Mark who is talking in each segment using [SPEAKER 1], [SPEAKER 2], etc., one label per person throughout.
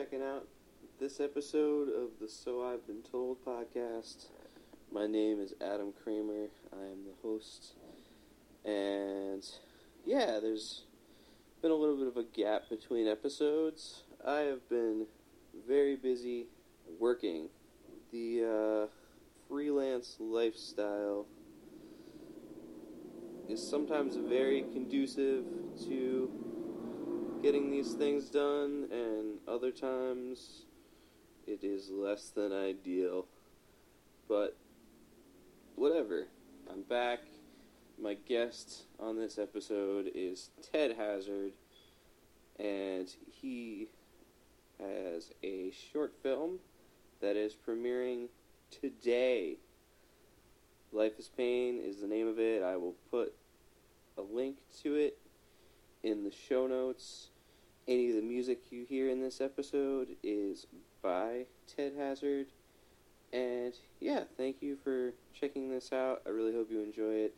[SPEAKER 1] checking out this episode of the So I've Been Told podcast. My name is Adam Kramer. I am the host. And yeah, there's been a little bit of a gap between episodes. I have been very busy working. The uh, freelance lifestyle is sometimes very conducive to getting these things done, and other times it is less than ideal. But whatever, I'm back. My guest on this episode is Tedd Hazard, and he has a short film that is premiering today. Life is Pain is the name of it. I will put a link to it in the show notes. Any of the music you hear in this episode is by Tedd Hazard. And yeah, thank you for checking this out. I really hope you enjoy it.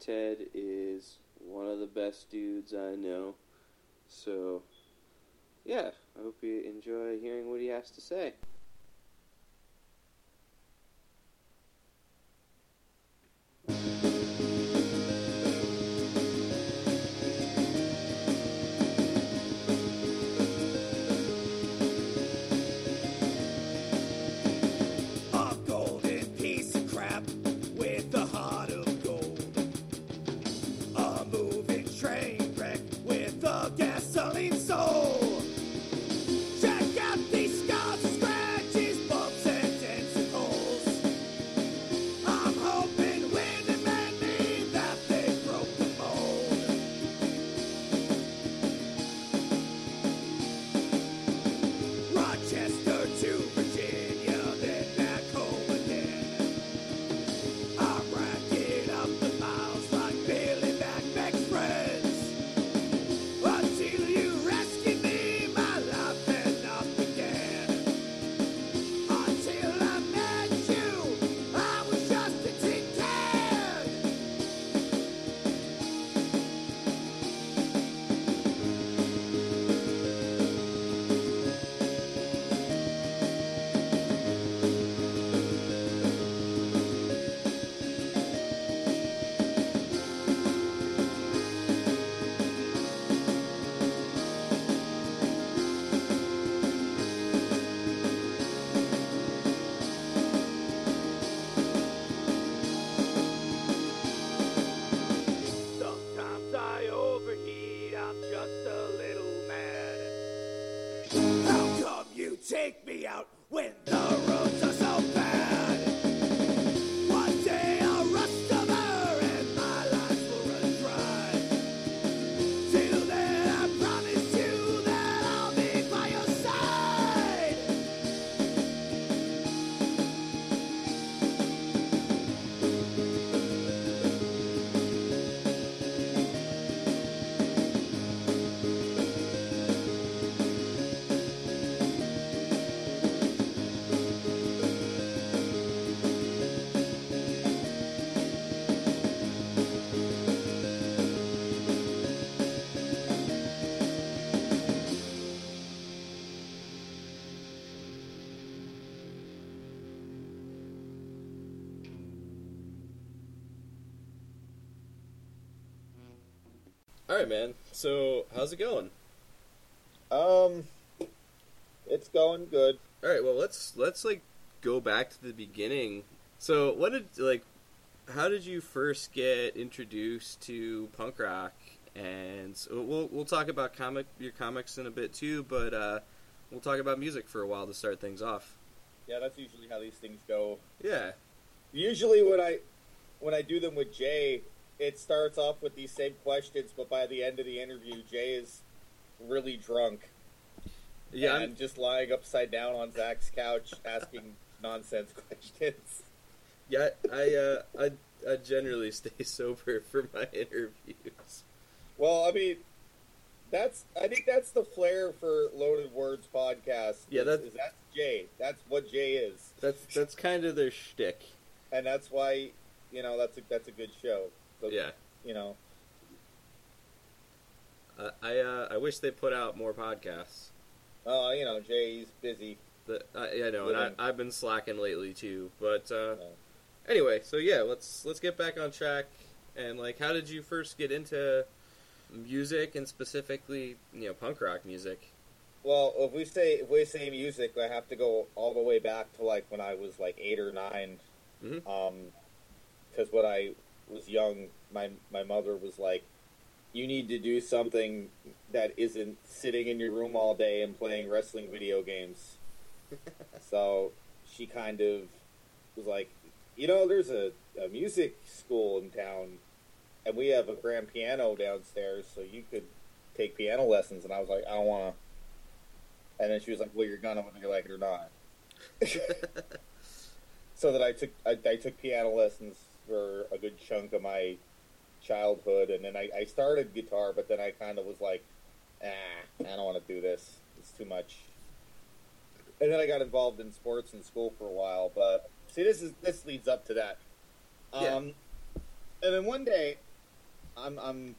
[SPEAKER 1] Ted is one of the best dudes I know. So, yeah, I hope you enjoy hearing what he has to say. Right, man. So, how's it going?
[SPEAKER 2] Um, it's going good.
[SPEAKER 1] All right, well, let's let's like go back to the beginning. So, what did like how did you first get introduced to punk rock? And so we'll we'll talk about comic your comics in a bit too, but uh, we'll talk about music for a while to start things off.
[SPEAKER 2] Yeah, that's usually how these things go.
[SPEAKER 1] Yeah,
[SPEAKER 2] Usually, when I when I do them with Jay, it starts off with these same questions, but by the end of the interview, Jay is really drunk
[SPEAKER 1] yeah.
[SPEAKER 2] and
[SPEAKER 1] I'm,
[SPEAKER 2] just lying upside down on Zach's couch asking nonsense questions.
[SPEAKER 1] yeah. I uh, I I generally stay sober for my interviews.
[SPEAKER 2] Well, I mean, that's I think that's the flair for Loaded Words podcast.
[SPEAKER 1] Yeah,
[SPEAKER 2] is-
[SPEAKER 1] that-
[SPEAKER 2] is that's Jay. That's what Jay is,
[SPEAKER 1] That's that's kind of their shtick.
[SPEAKER 2] and that's why you know that's a that's a good show. So,
[SPEAKER 1] Yeah.
[SPEAKER 2] you know,
[SPEAKER 1] Uh, I uh, I wish they put out more podcasts.
[SPEAKER 2] Uh, you know, Jay's busy.
[SPEAKER 1] The, I, yeah, I know, and I, I've been slacking lately too. But uh,
[SPEAKER 2] Yeah.
[SPEAKER 1] anyway, so yeah, let's let's get back on track. And like, how did you first get into music, and specifically, you know, punk rock music?
[SPEAKER 2] Well, if we say if we say music, I have to go all the way back to like when I was like eight or 9
[SPEAKER 1] Mhm.
[SPEAKER 2] Um, because when I was young, my my mother was like, "You need to do something that isn't sitting in your room all day and playing wrestling video games." so she kind of was like, "You know, there's a, a music school in town, and we have a grand piano downstairs, so you could take piano lessons." And I was like, "I don't want to." And then she was like, "Well, you're gonna whether you like it or not." so that I took I, I took piano lessons for a good chunk of my childhood, and then I, I started guitar, but then I kind of was like, "Ah, I don't want to do this. It's too much." And then I got involved in sports in school for a while, but see, this is this leads up to that. Um,
[SPEAKER 1] Yeah.
[SPEAKER 2] and then one day, I'm I'm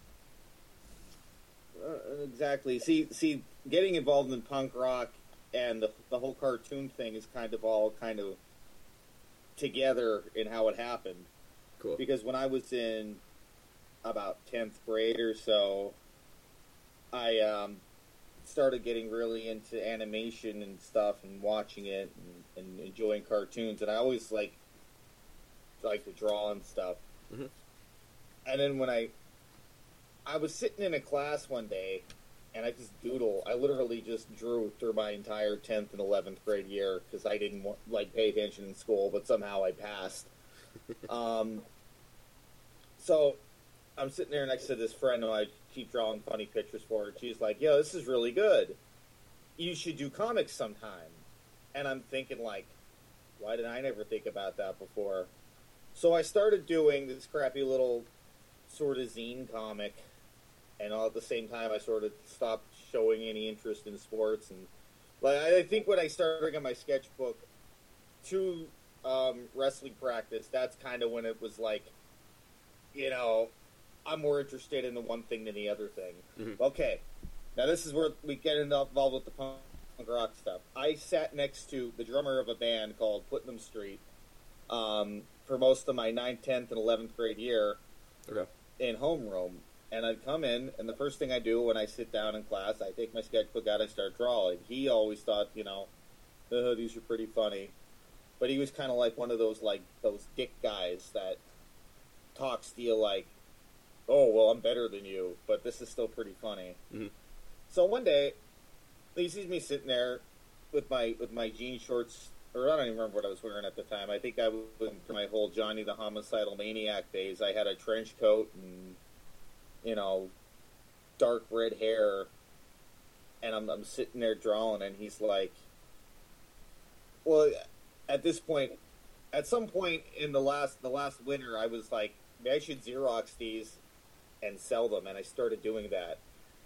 [SPEAKER 2] uh, exactly see see getting involved in punk rock and the, the whole cartoon thing is kind of all kind of together in how it happened
[SPEAKER 1] Cool.
[SPEAKER 2] because when I was in about tenth grade or so, I um, started getting really into animation and stuff and watching it and, and enjoying cartoons, and I always like like to draw and stuff.
[SPEAKER 1] Mhm.
[SPEAKER 2] And then when I I was sitting in a class one day, and I just doodle. I literally just drew through my entire tenth and eleventh grade year because I didn't want, like pay attention in school, but somehow I passed. Um, so I'm sitting there next to this friend who I keep drawing funny pictures for. And she's like, "Yo, this is really good. You should do comics sometime." And I'm thinking like, why did I never think about that before? So I started doing this crappy little sort of zine comic, and all at the same time, I sort of stopped showing any interest in sports. And like, I think when I started on my sketchbook to um, wrestling practice, that's kind of when it was like, you know, I'm more interested in the one thing than the other thing.
[SPEAKER 1] Mhm.
[SPEAKER 2] Okay, now this is where we get involved with the punk rock stuff. I sat next to the drummer of a band called Putnam Street um, for most of my 9th, 10th, and 11th grade year
[SPEAKER 1] Okay.
[SPEAKER 2] in homeroom. And I'd come in, and the first thing I do when I sit down in class, I take my sketchbook out, I start drawing. He always thought, you know, uh, these are pretty funny, but he was kind of like one of those like those dick guys that talks to you like, "Oh, well, I'm better than you, but this is still pretty funny."
[SPEAKER 1] Mhm.
[SPEAKER 2] So one day, he sees me sitting there with my with my jean shorts, or I don't even remember what I was wearing at the time. I think I was for my whole Johnny the Homicidal Maniac days. I had a trench coat and you know dark red hair, and I'm I'm sitting there drawing, and he's like, "Well, at this point, at some point in the last the last winter, I was like, maybe I should Xerox these and sell them, and I started doing that."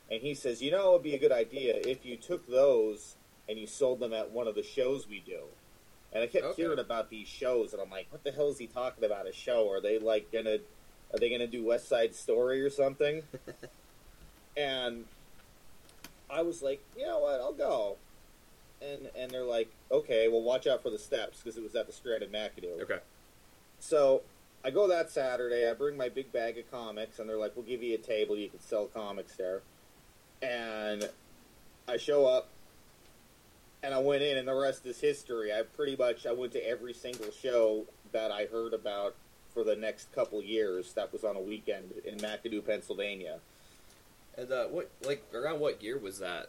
[SPEAKER 2] And he says, "You know, it would be a good idea if you took those and you sold them at one of the shows we do." And I kept
[SPEAKER 1] Okay.
[SPEAKER 2] hearing about these shows, and I'm like, "What the hell is he talking about? A show? Are they like gonna? Are they gonna do West Side Story or something?" and I was like, "You know what? I'll go." And and they're like, "Okay, well, watch out for the steps because it was at the Strand in McAdoo."
[SPEAKER 1] Okay.
[SPEAKER 2] So I go that Saturday. I bring my big bag of comics, and they're like, "We'll give you a table. You can sell comics there." And I show up, and I went in, and the rest is history. I pretty much I went to every single show that I heard about for the next couple years. That was on a weekend in McAdoo, Pennsylvania.
[SPEAKER 1] And uh, what, like, around what year was that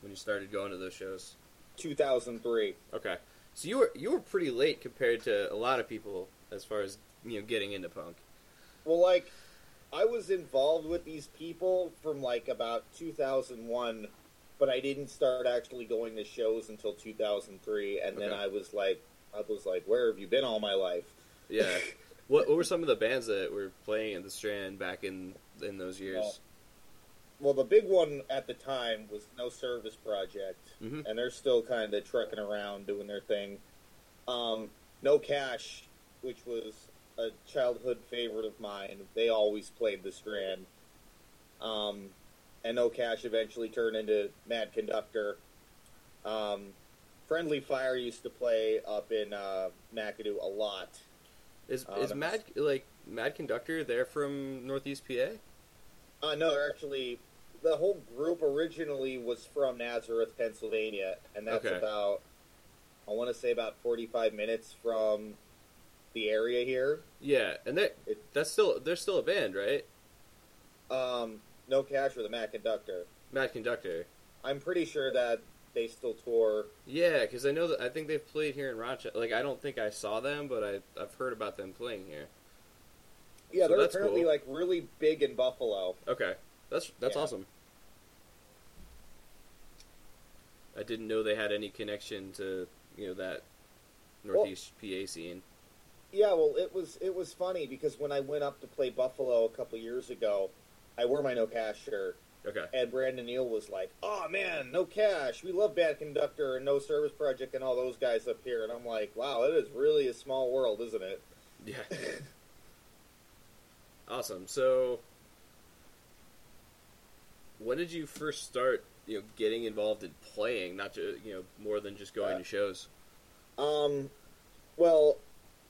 [SPEAKER 1] when you started going to those shows?
[SPEAKER 2] 2003.
[SPEAKER 1] Okay, so you were you were pretty late compared to a lot of people as far as you know getting into punk.
[SPEAKER 2] Well, like, I was involved with these people from like about 2001, but I didn't start actually going to shows until 2003, and then I was like, I was like, where have you been all my life?
[SPEAKER 1] Yeah. what what were some of the bands that were playing at the Strand back in in those years?
[SPEAKER 2] Well, Well, the big one at the time was No Service Project,
[SPEAKER 1] Mhm.
[SPEAKER 2] and they're still kind of trucking around doing their thing. Um, no Cash, which was a childhood favorite of mine, they always played the Strand. Um, and No Cash eventually turned into Mad Conductor. Um, Friendly Fire used to play up in uh, McAdoo a lot.
[SPEAKER 1] Is
[SPEAKER 2] Uh,
[SPEAKER 1] is Mad like Mad Conductor? They're from Northeast PA.
[SPEAKER 2] Uh, no, actually, the whole group originally was from Nazareth, Pennsylvania, and that's
[SPEAKER 1] Okay.
[SPEAKER 2] about, I want to say about 45 minutes from the area here.
[SPEAKER 1] Yeah, and they
[SPEAKER 2] It-
[SPEAKER 1] that's still they're still a band, right?
[SPEAKER 2] Um, no Cash or the Mac Conductor.
[SPEAKER 1] Mad Conductor.
[SPEAKER 2] I'm pretty sure that they still tour.
[SPEAKER 1] Yeah, because I know that I think they've played here in Rochester. Like I don't think I saw them, but I I've heard about them playing here.
[SPEAKER 2] Yeah,
[SPEAKER 1] So
[SPEAKER 2] they're apparently
[SPEAKER 1] cool.
[SPEAKER 2] like really big in Buffalo.
[SPEAKER 1] Okay, that's that's
[SPEAKER 2] Yeah.
[SPEAKER 1] awesome. I didn't know they had any connection to you know that Northeast PA scene.
[SPEAKER 2] Yeah, well, it was it was funny because when I went up to play Buffalo a couple years ago, I wore my No Cash shirt,
[SPEAKER 1] Okay,
[SPEAKER 2] and Brandon Neal was like, "Oh man, No Cash, we love Bad Conductor and No Service Project and all those guys up here," and I'm like, "Wow, it is really a small world, isn't it?"
[SPEAKER 1] yeah, awesome. So, when did you first start you know getting involved in playing? Not just you know more than just going
[SPEAKER 2] Uh,
[SPEAKER 1] to shows.
[SPEAKER 2] Um, well,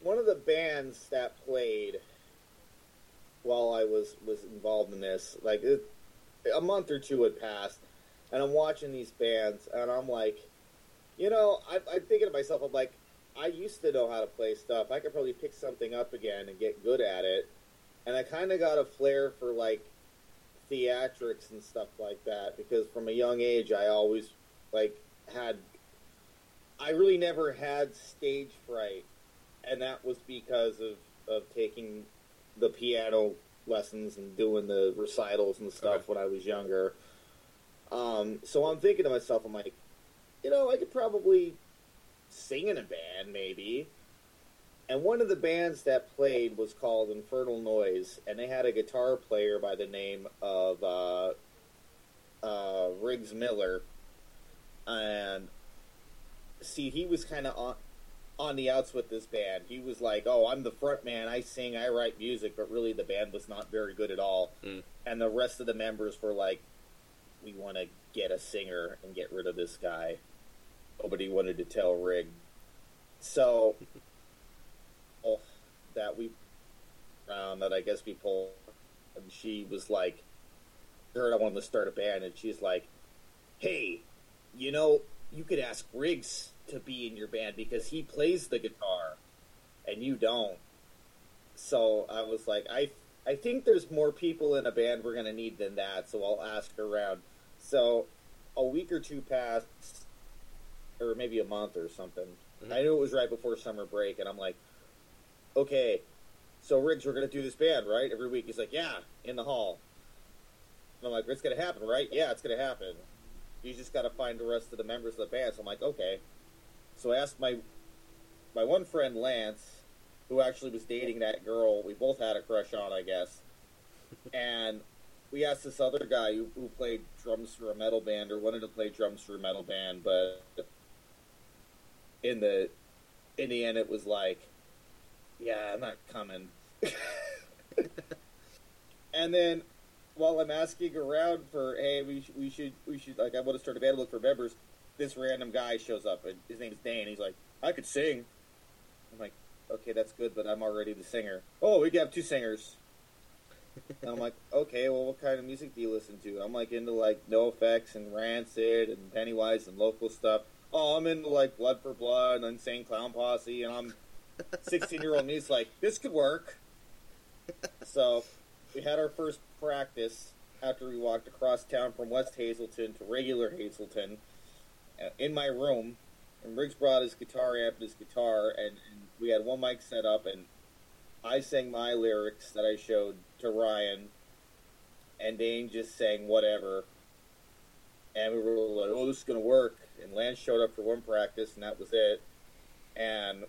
[SPEAKER 2] one of the bands that played while I was was involved in this, like it, a month or two had passed, and I'm watching these bands, and I'm like, you know, I, I'm thinking to myself, I'm like, I used to know how to play stuff. I could probably pick something up again and get good at it, and I kind of got a flair for like theatrics and stuff like that because from a young age I always like had I really never had stage fright, and that was because of, of taking the piano lessons and doing the recitals and stuff
[SPEAKER 1] Okay.
[SPEAKER 2] when I was younger. Um, so I'm thinking to myself, I'm like, you know, I could probably sing in a band, maybe. And one of the bands that played was called Infernal Noise, and they had a guitar player by the name of uh, uh, Riggs Miller. And see, he was kind of on on the outs with this band. He was like, "Oh, I'm the front man. I sing, I write music," but really the band was not very good at all.
[SPEAKER 1] Mm.
[SPEAKER 2] And the rest of the members were like, "We want to get a singer and get rid of this guy." Nobody wanted to tell Rig. So, that we round that I guess we pulled, and she was like, "Heard I wanted to start a band," and she's like, "Hey, you know, you could ask Riggs to be in your band because he plays the guitar and you don't. So I was like, I I think there's more people in a band we're gonna need than that, so I'll ask around. So a week or two passed, or maybe a month or something.
[SPEAKER 1] Mhm.
[SPEAKER 2] I knew it was right before summer break, and I'm like, okay, so Riggs, we're gonna do this band, right? Every week. He's like, yeah, in the hall. And I'm like, it's gonna happen, right? Yeah, it's gonna happen. You just got to find the rest of the members of the band. So I'm like, okay. So I asked my my one friend Lance, who actually was dating that girl. We both had a crush on, I guess. and we asked this other guy who, who played drums for a metal band or wanted to play drums for a metal band, but in the in the end, it was like, yeah, I'm not coming. and then while I'm asking around for, hey, we, sh- we should, we should, like, I want to start a band, look for members. This random guy shows up, and his name's Dane. He's like, I could sing. I'm like, okay, that's good, but I'm already the singer. Oh, we have two singers. and I'm like, okay, well, what kind of music do you listen to? I'm like into like NOFX and Rancid and Pennywise and local stuff. Oh, I'm into like Blood for Blood and Insane Clown Posse, and I'm 16 year old me's like, this could work. So we had our first practice after we walked across town from West Hazleton to regular Hazleton uh, in my room. And Riggs brought his guitar amp and his guitar, and, and we had one mic set up, and I sang my lyrics that I showed to Ryan, and Dane just sang whatever. And we were like, oh, this is going to work. And Lance showed up for one practice, and that was it. And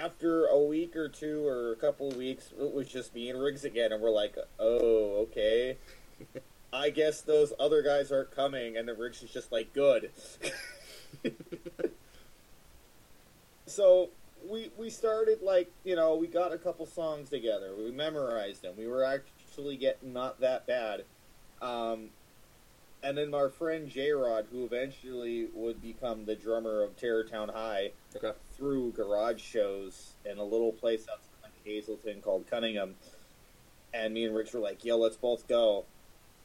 [SPEAKER 2] after a week or two or a couple of weeks, it was just me and Riggs again, and we're like, oh, okay. I guess those other guys aren't coming, and then Riggs is just like, good. so we we started like you know we got a couple songs together. We memorized them. We were actually getting not that bad. Um, and then our friend J Rod, who eventually would become the drummer of Terrortown High,
[SPEAKER 1] Okay.
[SPEAKER 2] Through garage shows in a little place outside Hazleton called Conyngham. And me and Rich were like, "Yo, let's both go.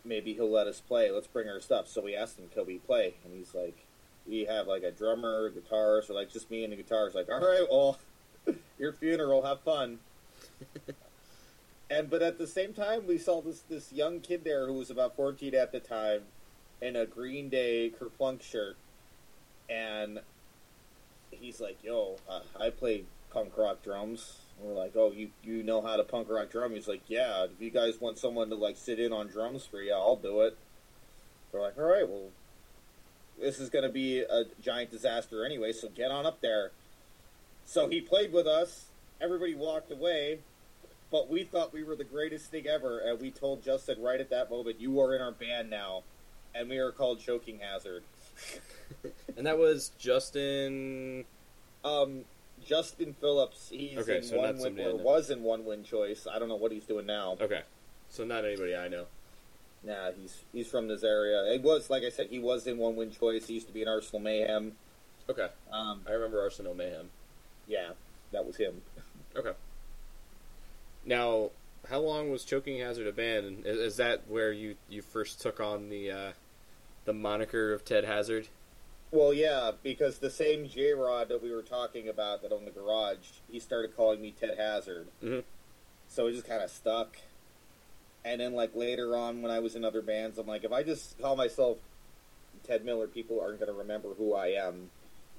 [SPEAKER 2] Maybe he'll let us play. Let's bring our stuff." So we asked him, "Could we play?" And he's like, "We have like a drummer, guitar, or like just me and the guitar." It's like, "All right, well, your funeral, have fun." and but at the same time, we saw this this young kid there who was about fourteen at the time, in a Green Day Kerplunk shirt, and he's like, "Yo, uh, I play punk rock drums." And we're like, "Oh, you you know how to punk rock drum?" He's like, "Yeah. If you guys want someone to like sit in on drums for you, I'll do it." We're like, "All right, well, this is going to be a giant disaster anyway, so get on up there." So he played with us. Everybody walked away, but we thought we were the greatest thing ever, and we told Justin right at that moment, "You are in our band now," and we are called Choking Hazard.
[SPEAKER 1] And that was Justin.
[SPEAKER 2] Um, Justin Phillips, he's
[SPEAKER 1] Okay,
[SPEAKER 2] in
[SPEAKER 1] so
[SPEAKER 2] one win, or was in one win choice. I don't know what he's doing now.
[SPEAKER 1] Okay. So not anybody I know.
[SPEAKER 2] Nah, he's he's from this area. It was, like I said, he was in one win choice. He used to be in Arsenal Mayhem.
[SPEAKER 1] Okay.
[SPEAKER 2] Um,
[SPEAKER 1] I remember Arsenal Mayhem.
[SPEAKER 2] yeah, that was him.
[SPEAKER 1] Okay. Now, how long was Choking Hazard a band? Is, is that where you, you first took on the uh, the moniker of Tedd Hazard?
[SPEAKER 2] Well, yeah, because the same J Rod that we were talking about that owned the garage, he started calling me Ted Hazard.
[SPEAKER 1] Mhm.
[SPEAKER 2] So it just kind of stuck. And then, like later on, when I was in other bands, I'm like, if I just call myself Ted Miller, people aren't going to remember who I am.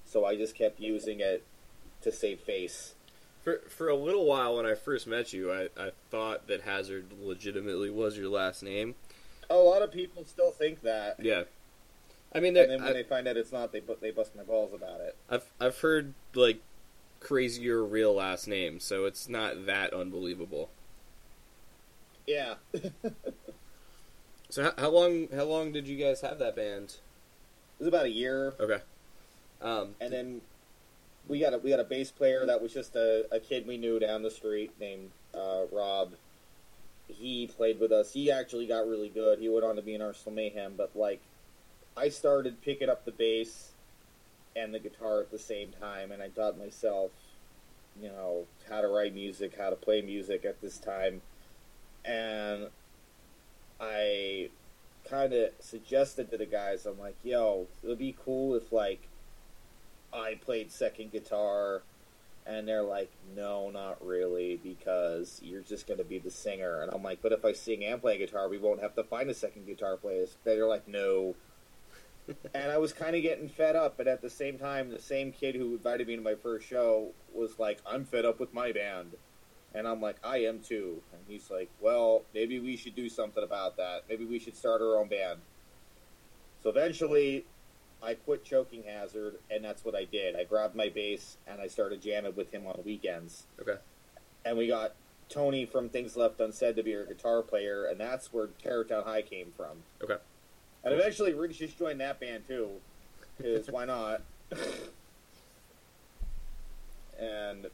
[SPEAKER 2] So I just kept using it to save face.
[SPEAKER 1] For for a little while when I first met you, I, I thought that Hazard legitimately was your last name.
[SPEAKER 2] A lot of people still think that,
[SPEAKER 1] Yeah. I mean,
[SPEAKER 2] and then when
[SPEAKER 1] I,
[SPEAKER 2] they find out it's not, they bu- they bust my balls about it.
[SPEAKER 1] I've I've heard like crazier real last names, so it's not that unbelievable.
[SPEAKER 2] Yeah,
[SPEAKER 1] So how, how long how long did you guys have that band?
[SPEAKER 2] it was about a year.
[SPEAKER 1] Okay. Um,
[SPEAKER 2] and then we got a we got a bass player that was just a, a kid we knew down the street named uh, Rob. He played with us. He actually got really good. He went on to be in Arsenal Mayhem, but like I started picking up the bass and the guitar at the same time, and I taught myself, you know, how to write music, how to play music at this time, and I kind of suggested to the guys, I'm like, yo, it would be cool if like I played second guitar, and they're like, no, not really, because you're just going to be the singer. And I'm like, but if I sing and play guitar, we won't have to find a second guitar player. They're like, no. And I was kind of getting fed up, but at the same time, the same kid who invited me to my first show was like, I'm fed up with my band. And I'm like, I am too. And he's like, well, maybe we should do something about that. Maybe we should start our own band. So eventually, I quit Choking Hazard, and that's what I did. I grabbed my bass and I started jamming with him on weekends.
[SPEAKER 1] Okay.
[SPEAKER 2] And we got Tony from Things Left Unsaid to be our guitar player, and that's where Terrortown High came from.
[SPEAKER 1] Okay.
[SPEAKER 2] And eventually, Rich just joined that band too, because why not? and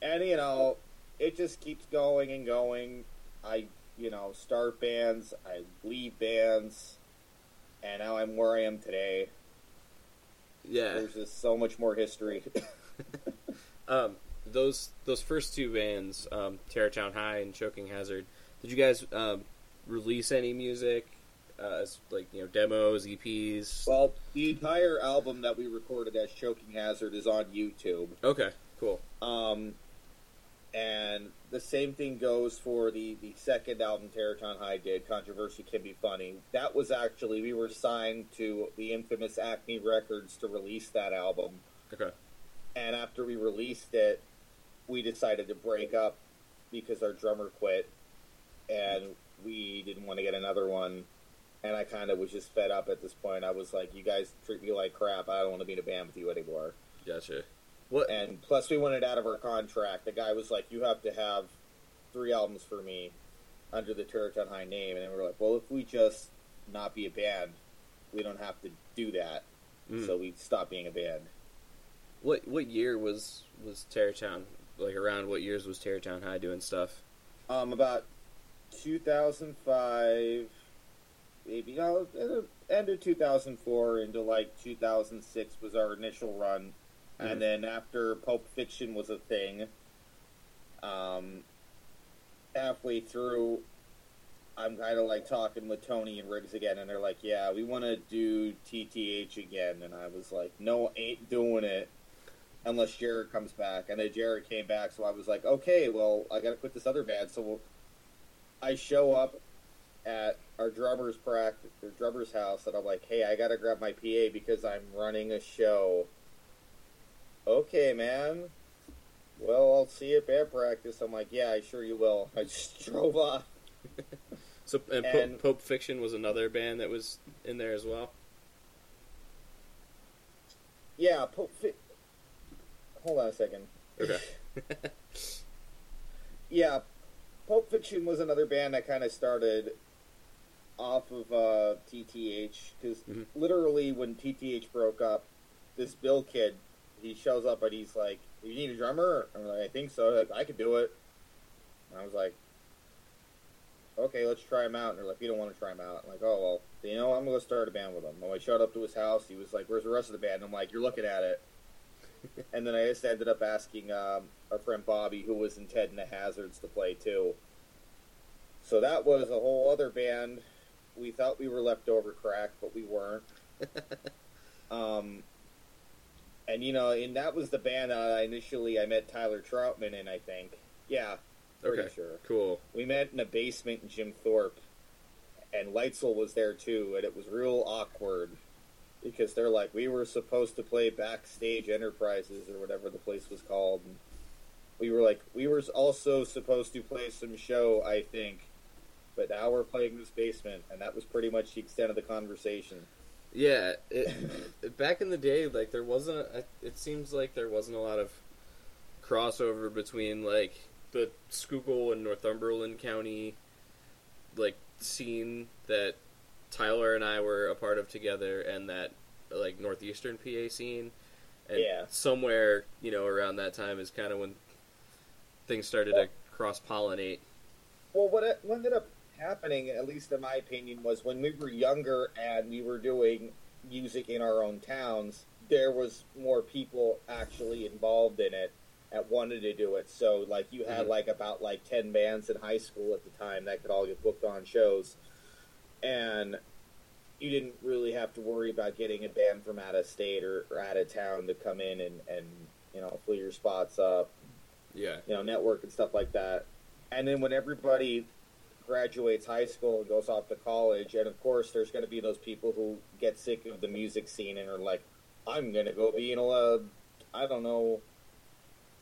[SPEAKER 2] and you know, it just keeps going and going. I you know start bands, I leave bands, and now I'm where I am today.
[SPEAKER 1] Yeah.
[SPEAKER 2] There's just so much more history.
[SPEAKER 1] Um, those those first two bands, um, Terrortown High and Choking Hazard, did you guys um, release any music, uh, as, like you know demos, EPs?
[SPEAKER 2] well, the entire album that we recorded as Choking Hazard is on YouTube.
[SPEAKER 1] okay, cool.
[SPEAKER 2] Um, and the same thing goes for the, the second album Terrortown High did, Controversy Can Be Funny. That was actually, we were signed to the infamous Acme Records to release that album.
[SPEAKER 1] Okay.
[SPEAKER 2] And after we released it, we decided to break up because our drummer quit and we didn't want to get another one. And I kind of was just fed up at this point. I was like, you guys treat me like crap. I don't want to be in a band with you anymore.
[SPEAKER 1] Gotcha. What?
[SPEAKER 2] And plus, we wanted out of our contract. The guy was like, "You have to have three albums for me under the Terrortown High name." And then we were like, "Well, if we just not be a band, we don't have to do that."
[SPEAKER 1] Mm.
[SPEAKER 2] So we stopped being a band.
[SPEAKER 1] What what year was was Terrortown? Like around what years was Terrortown High doing stuff?
[SPEAKER 2] Um, about 2005, maybe no, end of 2004 into like 2006 was our initial run,
[SPEAKER 1] Mhm.
[SPEAKER 2] and then after Pulp Fiction was a thing, um, halfway through, I'm kind of like talking with Tony and Riggs again, and they're like, "Yeah, we want to do TTH again," and I was like, "No, ain't doing it." Unless Jared comes back, and then Jared came back, so I was like, "Okay, well, I got to quit this other band." So I show up at our drummer's practice, the drummer's house, and I'm like, "Hey, I gotta grab my PA because I'm running a show." Okay, man. Well, I'll see you at band practice. I'm like, "Yeah, I sure you will." I just drove off.
[SPEAKER 1] So and,
[SPEAKER 2] And-
[SPEAKER 1] Pope, Pope Fiction was another band that was in there as well.
[SPEAKER 2] Yeah, Pulp Fi- Hold on a second.
[SPEAKER 1] Okay.
[SPEAKER 2] Yeah, Pulp Fiction was another band that kind of started off of uh, TTH because
[SPEAKER 1] Mhm.
[SPEAKER 2] literally when TTH broke up, this Bill kid he shows up and he's like, "You need a drummer?" I'm like, "I think so. Like, I could do it." And I was like, "Okay, let's try him out." And they're like, "You don't want to try him out." I'm like, "Oh well, you know, I'm gonna start a band with him." When I showed up to his house, he was like, "Where's the rest of the band?" And I'm like, "You're looking at it." and then I just ended up asking um, our friend Bobby, who was in Ted and the Hazards, to play too. So that was a whole other band. We thought we were leftover crack, but we weren't. um, and you know, and that was the band that I initially I met Tyler Troutman in. I think, yeah, pretty
[SPEAKER 1] Okay.
[SPEAKER 2] sure.
[SPEAKER 1] Cool.
[SPEAKER 2] We met in a basement in Jim Thorpe, and Leitzel was there too, and it was real awkward because they're like, we were supposed to play Backstage Enterprises or whatever the place was called. And we were like, we were also supposed to play some show, I think, but now we're playing this basement, and that was pretty much the extent of the conversation.
[SPEAKER 1] Yeah, it, back in the day, like there wasn't. A, it seems like there wasn't a lot of crossover between like the Schuylkill and Northumberland County, like scene that Tyler and I were a part of together, and that like northeastern PA scene. And
[SPEAKER 2] Yeah.
[SPEAKER 1] somewhere you know around that time is kind of when things started to cross pollinate.
[SPEAKER 2] Well, what, what ended up happening, at least in my opinion, was when we were younger and we were doing music in our own towns, there was more people actually involved in it that wanted to do it. So, like, you had
[SPEAKER 1] Mhm.
[SPEAKER 2] like about like ten bands in high school at the time that could all get booked on shows, and you didn't really have to worry about getting a band from out of state or, or out of town to come in and and you know fill your spots up
[SPEAKER 1] Yeah,
[SPEAKER 2] you know, network and stuff like that. And then when everybody graduates high school and goes off to college, and of course, there's going to be those people who get sick of the music scene and are like, "I'm going to go be in a, I don't know,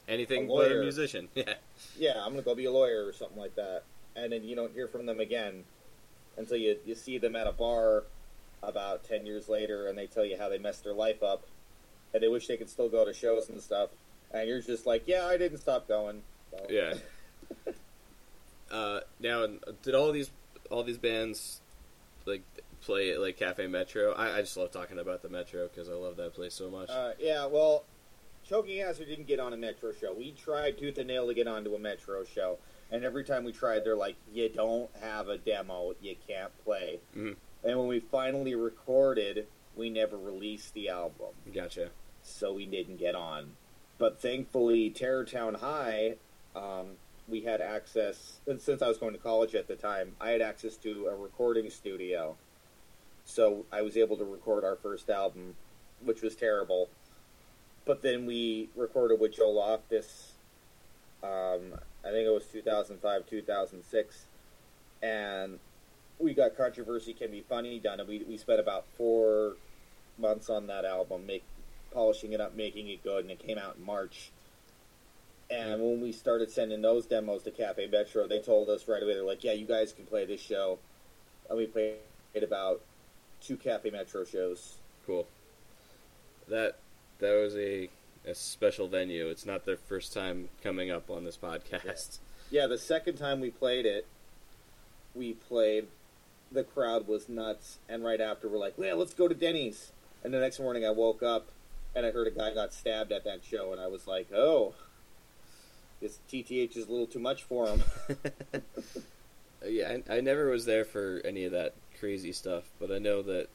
[SPEAKER 1] anything
[SPEAKER 2] A
[SPEAKER 1] but a musician. Yeah,
[SPEAKER 2] yeah, I'm going to go be a lawyer or something like that." And then you don't hear from them again until you you see them at a bar about ten years later, and they tell you how they messed their life up, and they wish they could still go to shows and stuff. And you're just like, "Yeah, I didn't stop going." So.
[SPEAKER 1] yeah. Uh, now, did all these all these bands like play at like Cafe Metro? I, I just love talking about the Metro because I love that place so much.
[SPEAKER 2] Uh, yeah, well, Choking Hazard didn't get on a Metro show. We tried tooth and nail to get onto a Metro show, and every time we tried, they're like, "You don't have a demo, you can't play."
[SPEAKER 1] Mhm.
[SPEAKER 2] And when we finally recorded, we never released the album,
[SPEAKER 1] gotcha.
[SPEAKER 2] so we didn't get on. But thankfully, Terrortown High, um, we had access. And since I was going to college at the time, I had access to a recording studio, so I was able to record our first album, which was terrible. But then we recorded with Joe Loftus. Um, I think it was 2005, 2006, and we got "Controversy Can Be Funny" done, and we we spent about four months on that album, make polishing it up, making it good, and it came out in March. And when we started sending those demos to Cafe Metro, they told us right away, they're like, "Yeah, you guys can play this show." And we played about two Cafe Metro shows.
[SPEAKER 1] Cool. That that was a a special venue. It's not their first time coming up on this podcast.
[SPEAKER 2] Yeah, the second time we played it, we played. The crowd was nuts, and right after we're like, "Yeah, let's go to Denny's." And the next morning, I woke up and I heard a guy got stabbed at that show, and I was like, "Oh, this TTH is a little too much for him."
[SPEAKER 1] yeah, I, I never was there for any of that crazy stuff, but I know that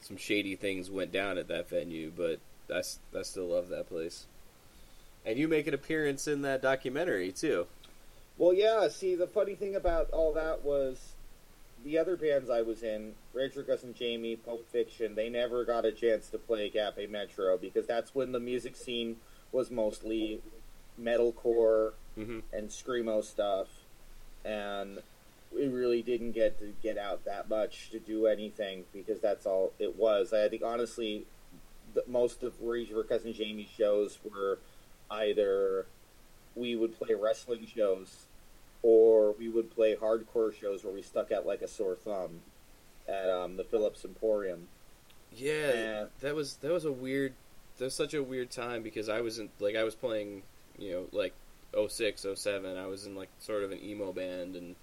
[SPEAKER 1] some shady things went down at that venue, but i still love that place. And you make an appearance in that documentary too.
[SPEAKER 2] Well, yeah. See, the funny thing about all that was the other bands I was in, Rachel Cousin Jamie, Pulp Fiction. They never got a chance to play Cafe Metro because that's when the music scene was mostly metalcore
[SPEAKER 1] hmm
[SPEAKER 2] and screamo stuff, and we really didn't get to get out that much to do anything because that's all it was. I think honestly, the, most of Rachel Cousin Jamie's shows were either we would play wrestling shows or we would play hardcore shows where we stuck out like a sore thumb at um, the Phillips Emporium.
[SPEAKER 1] Yeah,
[SPEAKER 2] Yeah.
[SPEAKER 1] that was that was a weird. That was such a weird time because I wasn't like I was playing, you know, like 06, 07. I was in like sort of an emo band and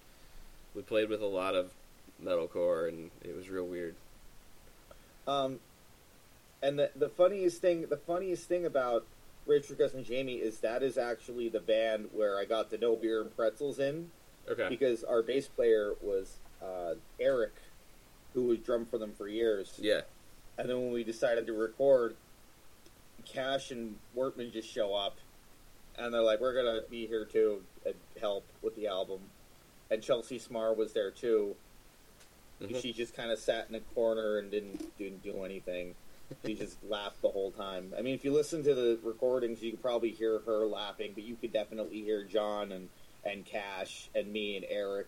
[SPEAKER 1] we played with a lot of metalcore and it was real weird.
[SPEAKER 2] Um, and the the funniest thing, the funniest thing about Rachel and Jamie is that is actually the band where I got the No Beer and Pretzels in
[SPEAKER 1] Okay.
[SPEAKER 2] because our bass player was uh, Eric, who was drum for them for years.
[SPEAKER 1] Yeah.
[SPEAKER 2] And then when we decided to record, Cash and Wortman just show up, and they're like, "We're gonna be here too and help with the album." And Chelsea Smar was there too.
[SPEAKER 1] Mhm.
[SPEAKER 2] She just kind of sat in a corner and didn't didn't do anything. She just laughed the whole time. I mean, if you listen to the recordings, you could probably hear her laughing, but you could definitely hear John and and Cash and me and Eric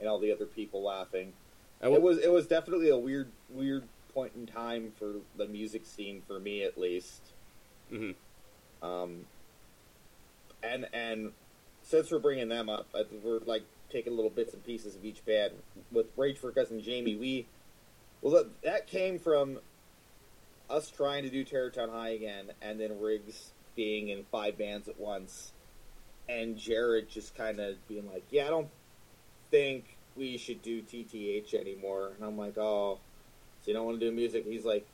[SPEAKER 2] and all the other people laughing.
[SPEAKER 1] I
[SPEAKER 2] It was it was definitely a weird weird point in time for the music scene for me at least.
[SPEAKER 1] Mhm.
[SPEAKER 2] Um, and and since we're bringing them up, we're like taking little bits and pieces of each band. With Rage for Cousin Jamie, we well that, came from us trying to do Terrortown High again, and then Riggs being in five bands at once, and Jared just kind of being like, "Yeah, I don't think we should do TTH anymore." And I'm like, "Oh, so you don't want to do music?" He's like,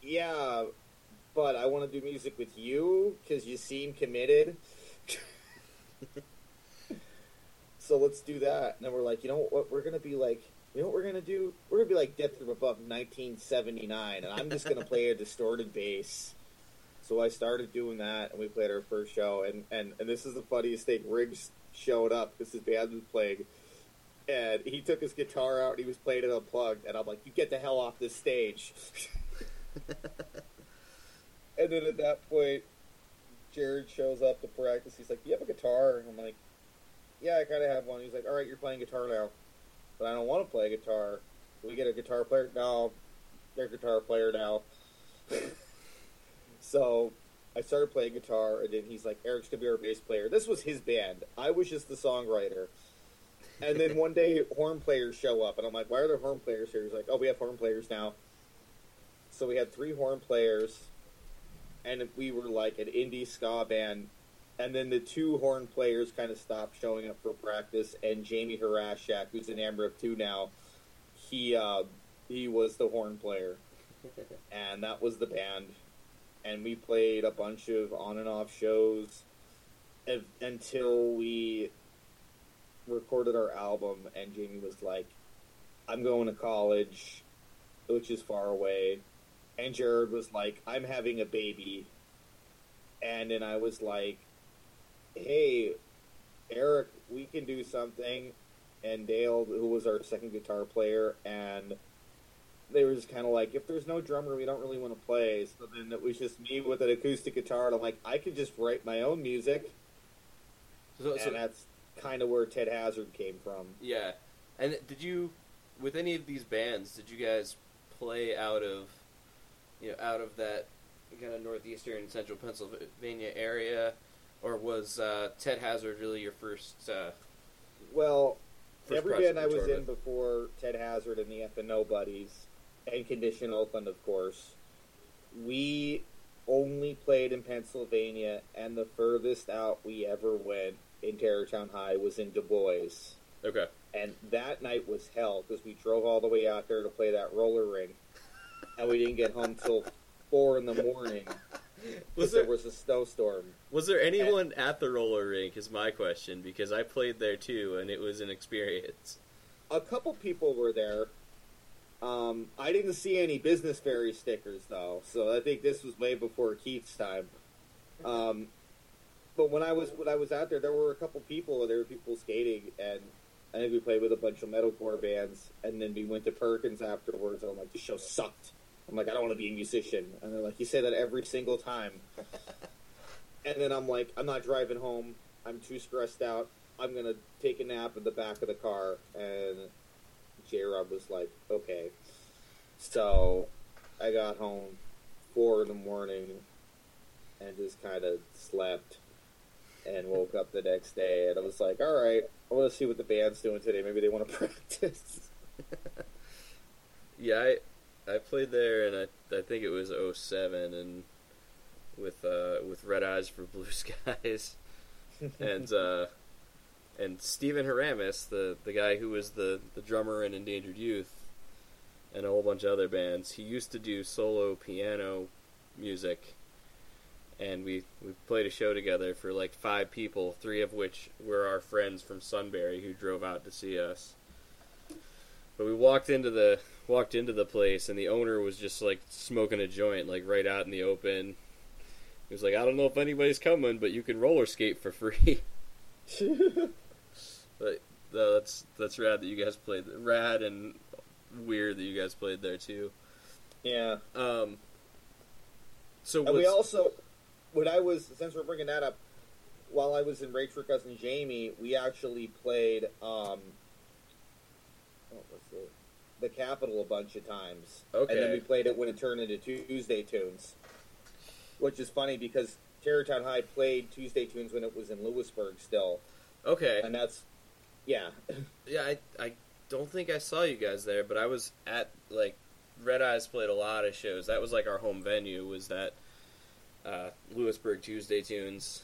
[SPEAKER 2] "Yeah, but I want to do music with you because you seem committed." So let's do that. And then we're like, you know what? We're gonna be like, you know what we're gonna do? We're gonna be like Death from Above 1979, and I'm just gonna play a distorted bass. So I started doing that, and we played our first show. And and, and this is the funniest thing. Riggs showed up because his band was playing, and he took his guitar out and he was playing it unplugged. And I'm like, you get the hell off this stage. and then at that point, Jared shows up to practice. He's like, "Do you have a guitar?" And I'm like, "Yeah, I kind of have one." He's like, "All right, you're playing guitar now." But I don't want to play guitar. Can we get a guitar player? No, they're a guitar player now. so I started playing guitar, and then he's like, "Eric's gonna be our bass player." This was his band. I was just the songwriter. And then one day, horn players show up, and I'm like, "Why are there horn players here?" He's like, "Oh, we have horn players now." So we had three horn players, and we were like an indie ska band. And then the two horn players kind of stopped showing up for practice, and Jamie Harashak, who's in Amber 2 now, he uh, he was the horn player, and that was the band. And we played a bunch of on and off shows ev- until we recorded our album. And Jamie was like, "I'm going to college, which is far away." And Jared was like, "I'm having a baby," and then I was like, "Hey, Eric, we can do something." And Dale, who was our second guitar player, and they were just kind of like, if there's no drummer, we don't really want to play. So then it was just me with an acoustic guitar, and I'm like, I could just write my own music,
[SPEAKER 1] So, so-
[SPEAKER 2] and that's kind of where Tedd Hazard came from.
[SPEAKER 1] yeah. And did you, with any of these bands, did you guys play out of, you know, out of that kind of northeastern central Pennsylvania area, or was uh, Tedd Hazard really your first? Uh,
[SPEAKER 2] Well,
[SPEAKER 1] first
[SPEAKER 2] every band I was in before Tedd Hazard and the FNO Buddies, and Condition Oakland, of course, we only played in Pennsylvania, and the furthest out we ever went in Terrortown High was in Du Bois.
[SPEAKER 1] Okay.
[SPEAKER 2] And that night was hell because we drove all the way out there to play that roller ring, and we didn't get home till four in the morning
[SPEAKER 1] Was
[SPEAKER 2] because there
[SPEAKER 1] there
[SPEAKER 2] was a snowstorm.
[SPEAKER 1] was there anyone at the roller rink? Is my question because I played there too, and it was an experience.
[SPEAKER 2] a couple people were there, Um, I didn't see any business fairy stickers though, so I think this was way before Keith's time. Um, but when I was when I was out there, there were a couple people. There were people skating, and I think we played with a bunch of metalcore bands. And then we went to Perkins afterwards. And I'm like, the show sucked. I'm like, I don't want to be a musician. And they're like, you say that every single time. and then I'm like, I'm not driving home. I'm too stressed out. I'm gonna take a nap in the back of the car. And J Rob was like, okay. So I got home four in the morning and just kind of slept and woke up the next day and I was like, all right, I want to see what the band's doing today. Maybe they want to practice.
[SPEAKER 1] Yeah, I I played there, and I I think it was 07 and with uh, with Red Eyes for Blue Skies, and uh, and Stephen Haramis, the the guy who was the the drummer in Endangered Youth, and a whole bunch of other bands. He used to do solo piano music, and we we played a show together for like five people, three of which were our friends from Sunbury who drove out to see us. But we walked into the walked into the place, and the owner was just like smoking a joint, like right out in the open. He was like, "I don't know if anybody's coming, but you can roller skate for free." but no, that's that's rad that you guys played. Rad and weird that you guys played there too.
[SPEAKER 2] yeah.
[SPEAKER 1] Um. So
[SPEAKER 2] And we also, when I was, since we're bringing that up, while I was in Rage for Cousin Jamie, we actually played, um, what was it? The Capitol a bunch of times.
[SPEAKER 1] Okay.
[SPEAKER 2] And then we played it when it turned into Tuesday Tunes. Which is funny because Terrortown High played Tuesday Tunes when it was in Lewisburg still.
[SPEAKER 1] okay.
[SPEAKER 2] And that's, yeah.
[SPEAKER 1] Yeah, I I don't think I saw you guys there, but I was at like Red Eyes played a lot of shows. That was like our home venue. Was that uh, Lewisburg Tuesday Tunes?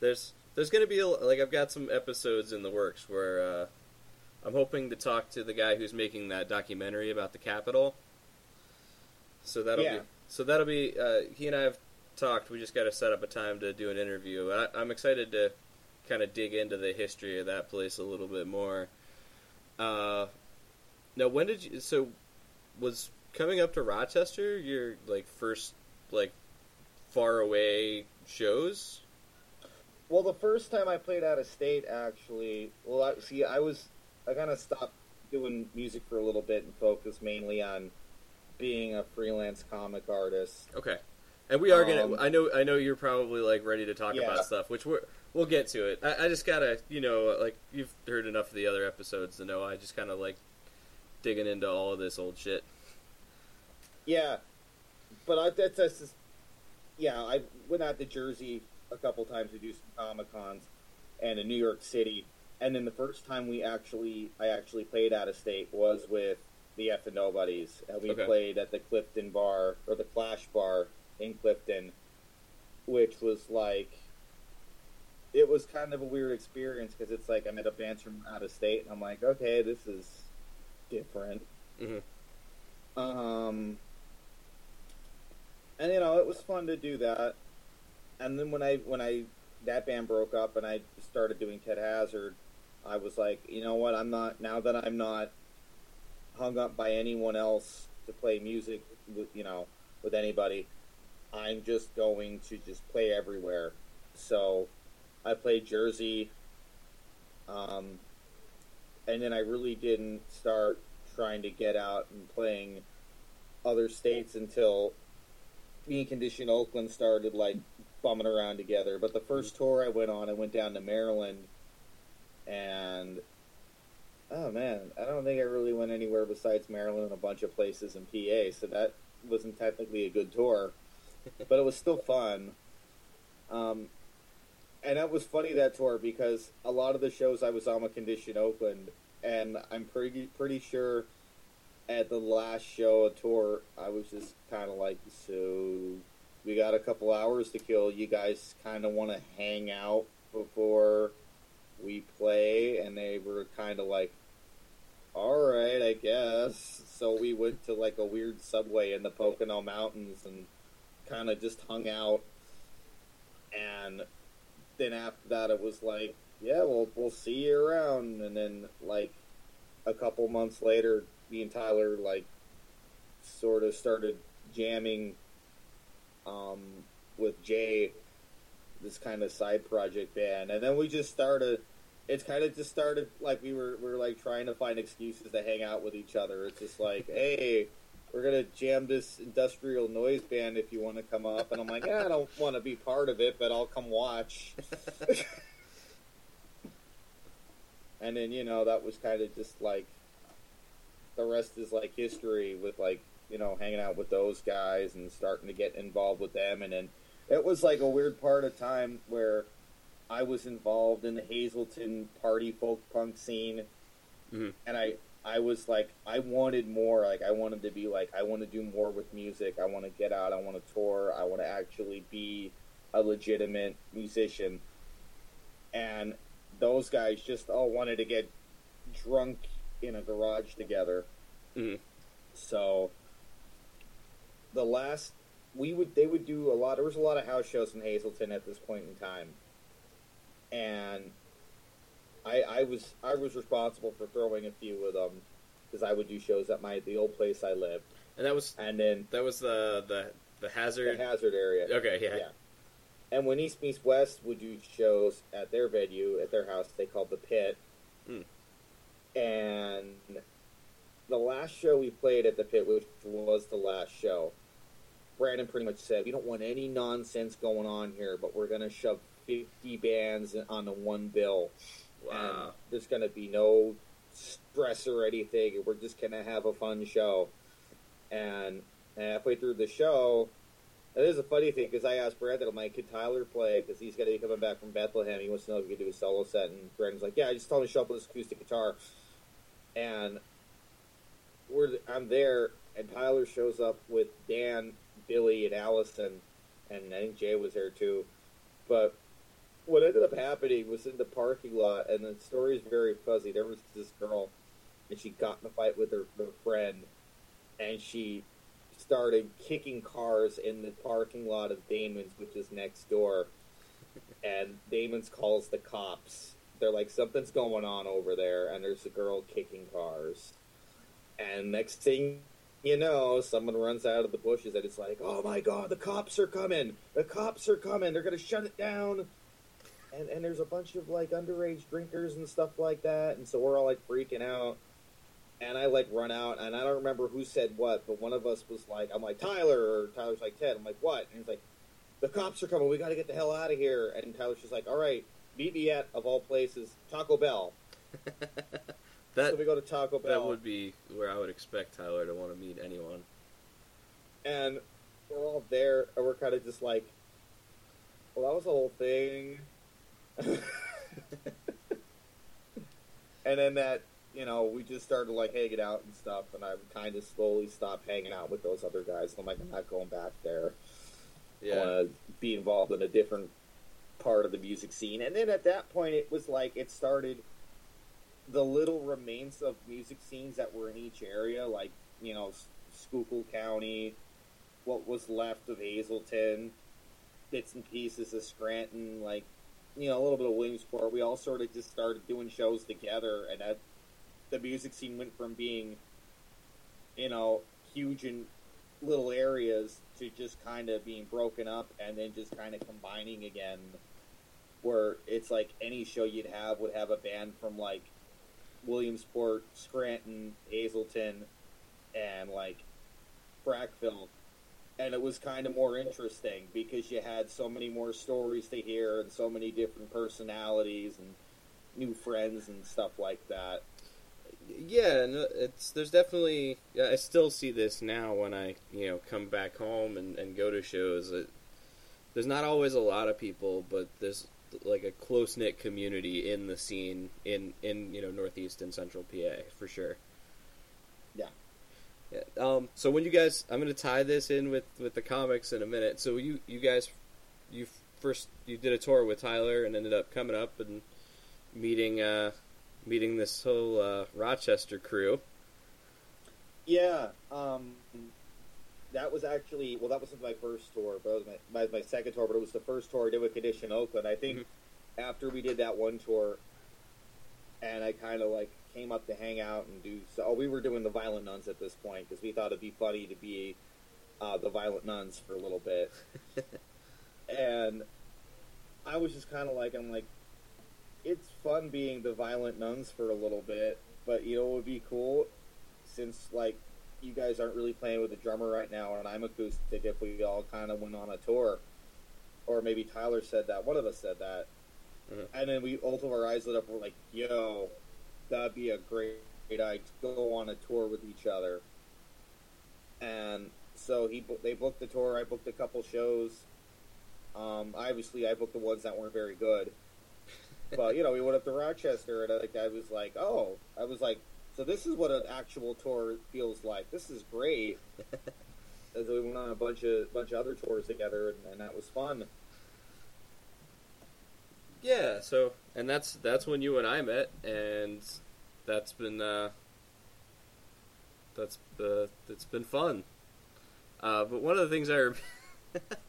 [SPEAKER 1] There's there's gonna be a, like I've got some episodes in the works where uh, I'm hoping to talk to the guy who's making that documentary about the Capitol. So that'll
[SPEAKER 2] Yeah.
[SPEAKER 1] be so that'll be uh, he and I have talked. We just got to set up a time to do an interview. I, I'm excited to kind of dig into the history of that place a little bit more. Uh, now, when did you? So, was coming up to Rochester your like first like far away shows?
[SPEAKER 2] Well, the first time I played out of state, actually, well, I, see, I was, I kind of stopped doing music for a little bit and focused mainly on being a freelance comic artist.
[SPEAKER 1] Okay, and we are
[SPEAKER 2] Um,
[SPEAKER 1] gonna. I know. I know you're probably like ready to talk
[SPEAKER 2] Yeah.
[SPEAKER 1] about stuff, which we're we'll get to it. I, I just gotta, you know, like you've heard enough of the other episodes to know I just kind of like digging into all of this old shit.
[SPEAKER 2] Yeah, but I, that's, that's just, yeah, I went out to Jersey a couple times to do some comic cons, and in New York City, and then the first time we actually, I actually played out of state was with the F and Nobodies, and we
[SPEAKER 1] Okay.
[SPEAKER 2] played at the Clifton Bar or the Clash Bar in Clifton, which was like, it was kind of a weird experience because it's like I met a band from out of state, and I'm like, okay, this is different.
[SPEAKER 1] Mhm.
[SPEAKER 2] Um, and you know, it was fun to do that. And then when I when I that band broke up and I started doing Tedd Hazard, I was like, you know what? I'm not now that I'm not hung up by anyone else to play music with you know with anybody. I'm just going to just play everywhere. So I played Jersey, um, and then I really didn't start trying to get out and playing other states until me and Condition Oakland started like bumming around together. But the first tour I went on, I went down to Maryland, and oh man, I don't think I really went anywhere besides Maryland and a bunch of places in PA. So that wasn't technically a good tour, but it was still fun. Um, and that was funny that tour because a lot of the shows I was on with Condition Oakland, and I'm pretty pretty sure at the last show of tour I was just kind of like, so we got a couple hours to kill. You guys kind of want to hang out before we play, and they were kind of like, all right, I guess. So we went to like a weird subway in the Pocono Mountains and kind of just hung out. And then after that, it was like, yeah, well, we'll see you around. And then like a couple months later, me and Tyler like sort of started jamming um, with Jay, this kind of side project band, and then we just started. It's kind of just started like we were we were like trying to find excuses to hang out with each other. It's just like, hey, we're gonna jam this industrial noise band if you want to come up, and I'm like, yeah, I don't want to be part of it, but I'll come watch. and then you know that was kind of just like the rest is like history with like you know hanging out with those guys and starting to get involved with them. And then it was like a weird part of time where I was involved in the Hazleton party folk punk scene.
[SPEAKER 1] Mhm.
[SPEAKER 2] and I I was like I wanted more. Like I wanted to be like I want to do more with music. I want to get out. I want to tour. I want to actually be a legitimate musician. And those guys just all wanted to get drunk in a garage together
[SPEAKER 1] Mhm.
[SPEAKER 2] so the last we would they would do a lot there was a lot of house shows in Hazleton at this point in time and I I was I was responsible for throwing a few of them because I would do shows at my the old place I lived
[SPEAKER 1] And that was
[SPEAKER 2] and then
[SPEAKER 1] that was the the the
[SPEAKER 2] the
[SPEAKER 1] hazard.
[SPEAKER 2] hazard area
[SPEAKER 1] Okay, yeah.
[SPEAKER 2] yeah. And when East Meets West would do shows at their venue, at their house, they called the Pit.
[SPEAKER 1] Hmm.
[SPEAKER 2] And the last show we played at the Pit, which was the last show, Brandon pretty much said, "We don't want any nonsense going on here, but we're going to shove fifty bands on the one bill,
[SPEAKER 1] Wow.
[SPEAKER 2] and there's going to be no stress or anything. We're just going to have a fun show." And halfway through the show, it is a funny thing because I asked Brandon, I'm like, could Tyler play? Because he's going to be coming back from Bethlehem. He wants to know if he could do a solo set. And Brandon's like, yeah, I just told him to show up with his acoustic guitar. And we're I'm there, and Tyler shows up with Dan, Billy, and Allison, and I think Jay was there too. But what ended up happening was in the parking lot, and the story is very fuzzy. There was this girl, and she got in a fight with her, her friend, and she started kicking cars in the parking lot of Damon's, which is next door. And Damon's calls the cops. They're like, something's going on over there, and there's a girl kicking cars. And next thing you know, someone runs out of the bushes, and it's like, oh my god, the cops are coming! The cops are coming! They're gonna shut it down! And, and there's a bunch of like underage drinkers and stuff like that, and so we're all like freaking out and I like run out, and I don't remember who said what, but one of us was like, "I'm like Tyler," or Tyler's like Tedd. I'm like, "What?" And he's like, "The cops are coming. We got to get the hell out of here." And Tyler's just like, "All right, meet me at of all places Taco Bell."
[SPEAKER 1] that
[SPEAKER 2] so we go to Taco Bell,
[SPEAKER 1] that would be where I would expect Tyler to want to meet anyone.
[SPEAKER 2] and we're all there, and we're kind of just like, "Well, that was the whole thing." and then that you know, we just started like hanging out and stuff, and I kind of slowly stopped hanging out with those other guys. I'm like, I'm not going back there. I
[SPEAKER 1] Yeah.
[SPEAKER 2] want to be involved in a different part of the music scene. And then at that point, it was like it started the little remains of music scenes that were in each area, like you know, Schuylkill County, what was left of Hazleton, bits and pieces of Scranton, like you know, a little bit of Williamsport. We all sort of just started doing shows together, and that the music scene went from being, you know, huge in little areas to just kind of being broken up and then just kind of combining again. Where it's like any show you'd have would have a band from like Williamsport, Scranton, Hazleton, and like Frackville. And it was kind of more interesting because you had so many more stories to hear and so many different personalities and new friends and stuff like that.
[SPEAKER 1] Yeah, no, it's there's definitely I still see this now when I you know come back home and, and go to shows. It, there's not always a lot of people, but there's like a close knit community in the scene in in you know northeast and central PA for sure.
[SPEAKER 2] Yeah.
[SPEAKER 1] Yeah. Um. So when you guys, I'm going to tie this in with with the comics in a minute. So you you guys, you first you did a tour with Tyler and ended up coming up and meeting uh meeting this whole uh, Rochester crew.
[SPEAKER 2] Yeah, um, that was actually well, that wasn't my first tour, but it was my, my, my second tour. But it was the first tour I did with Condition Oakland. I think
[SPEAKER 1] Mhm.
[SPEAKER 2] after we did that one tour, and I kind of like came up to hang out and do. So, oh, we were doing the Violent Nuns at this point because we thought it'd be funny to be uh, the Violent Nuns for a little bit. and I was just kind of like, I'm like, it's fun being the Violent Nuns for a little bit, but you know, it would be cool since like you guys aren't really playing with a drummer right now, and I'm acoustic. If we all kind of went on a tour, or maybe Tyler said that, one of us said that,
[SPEAKER 1] Mhm.
[SPEAKER 2] and then we both of our eyes lit up. We're like, "Yo, that'd be a great, great idea to go on a tour with each other." And so he, they booked the tour. I booked a couple shows. Um, obviously, I booked the ones that weren't very good. But you know, we went up to Rochester, and I, I was like, "Oh," I was like, "So this is what an actual tour feels like. This is great." As we went on a bunch of bunch of other tours together, and, and that was fun.
[SPEAKER 1] Yeah, so and that's that's when you and I met, and that's been uh, that's uh, that's been fun. Uh, but one of the things I rem-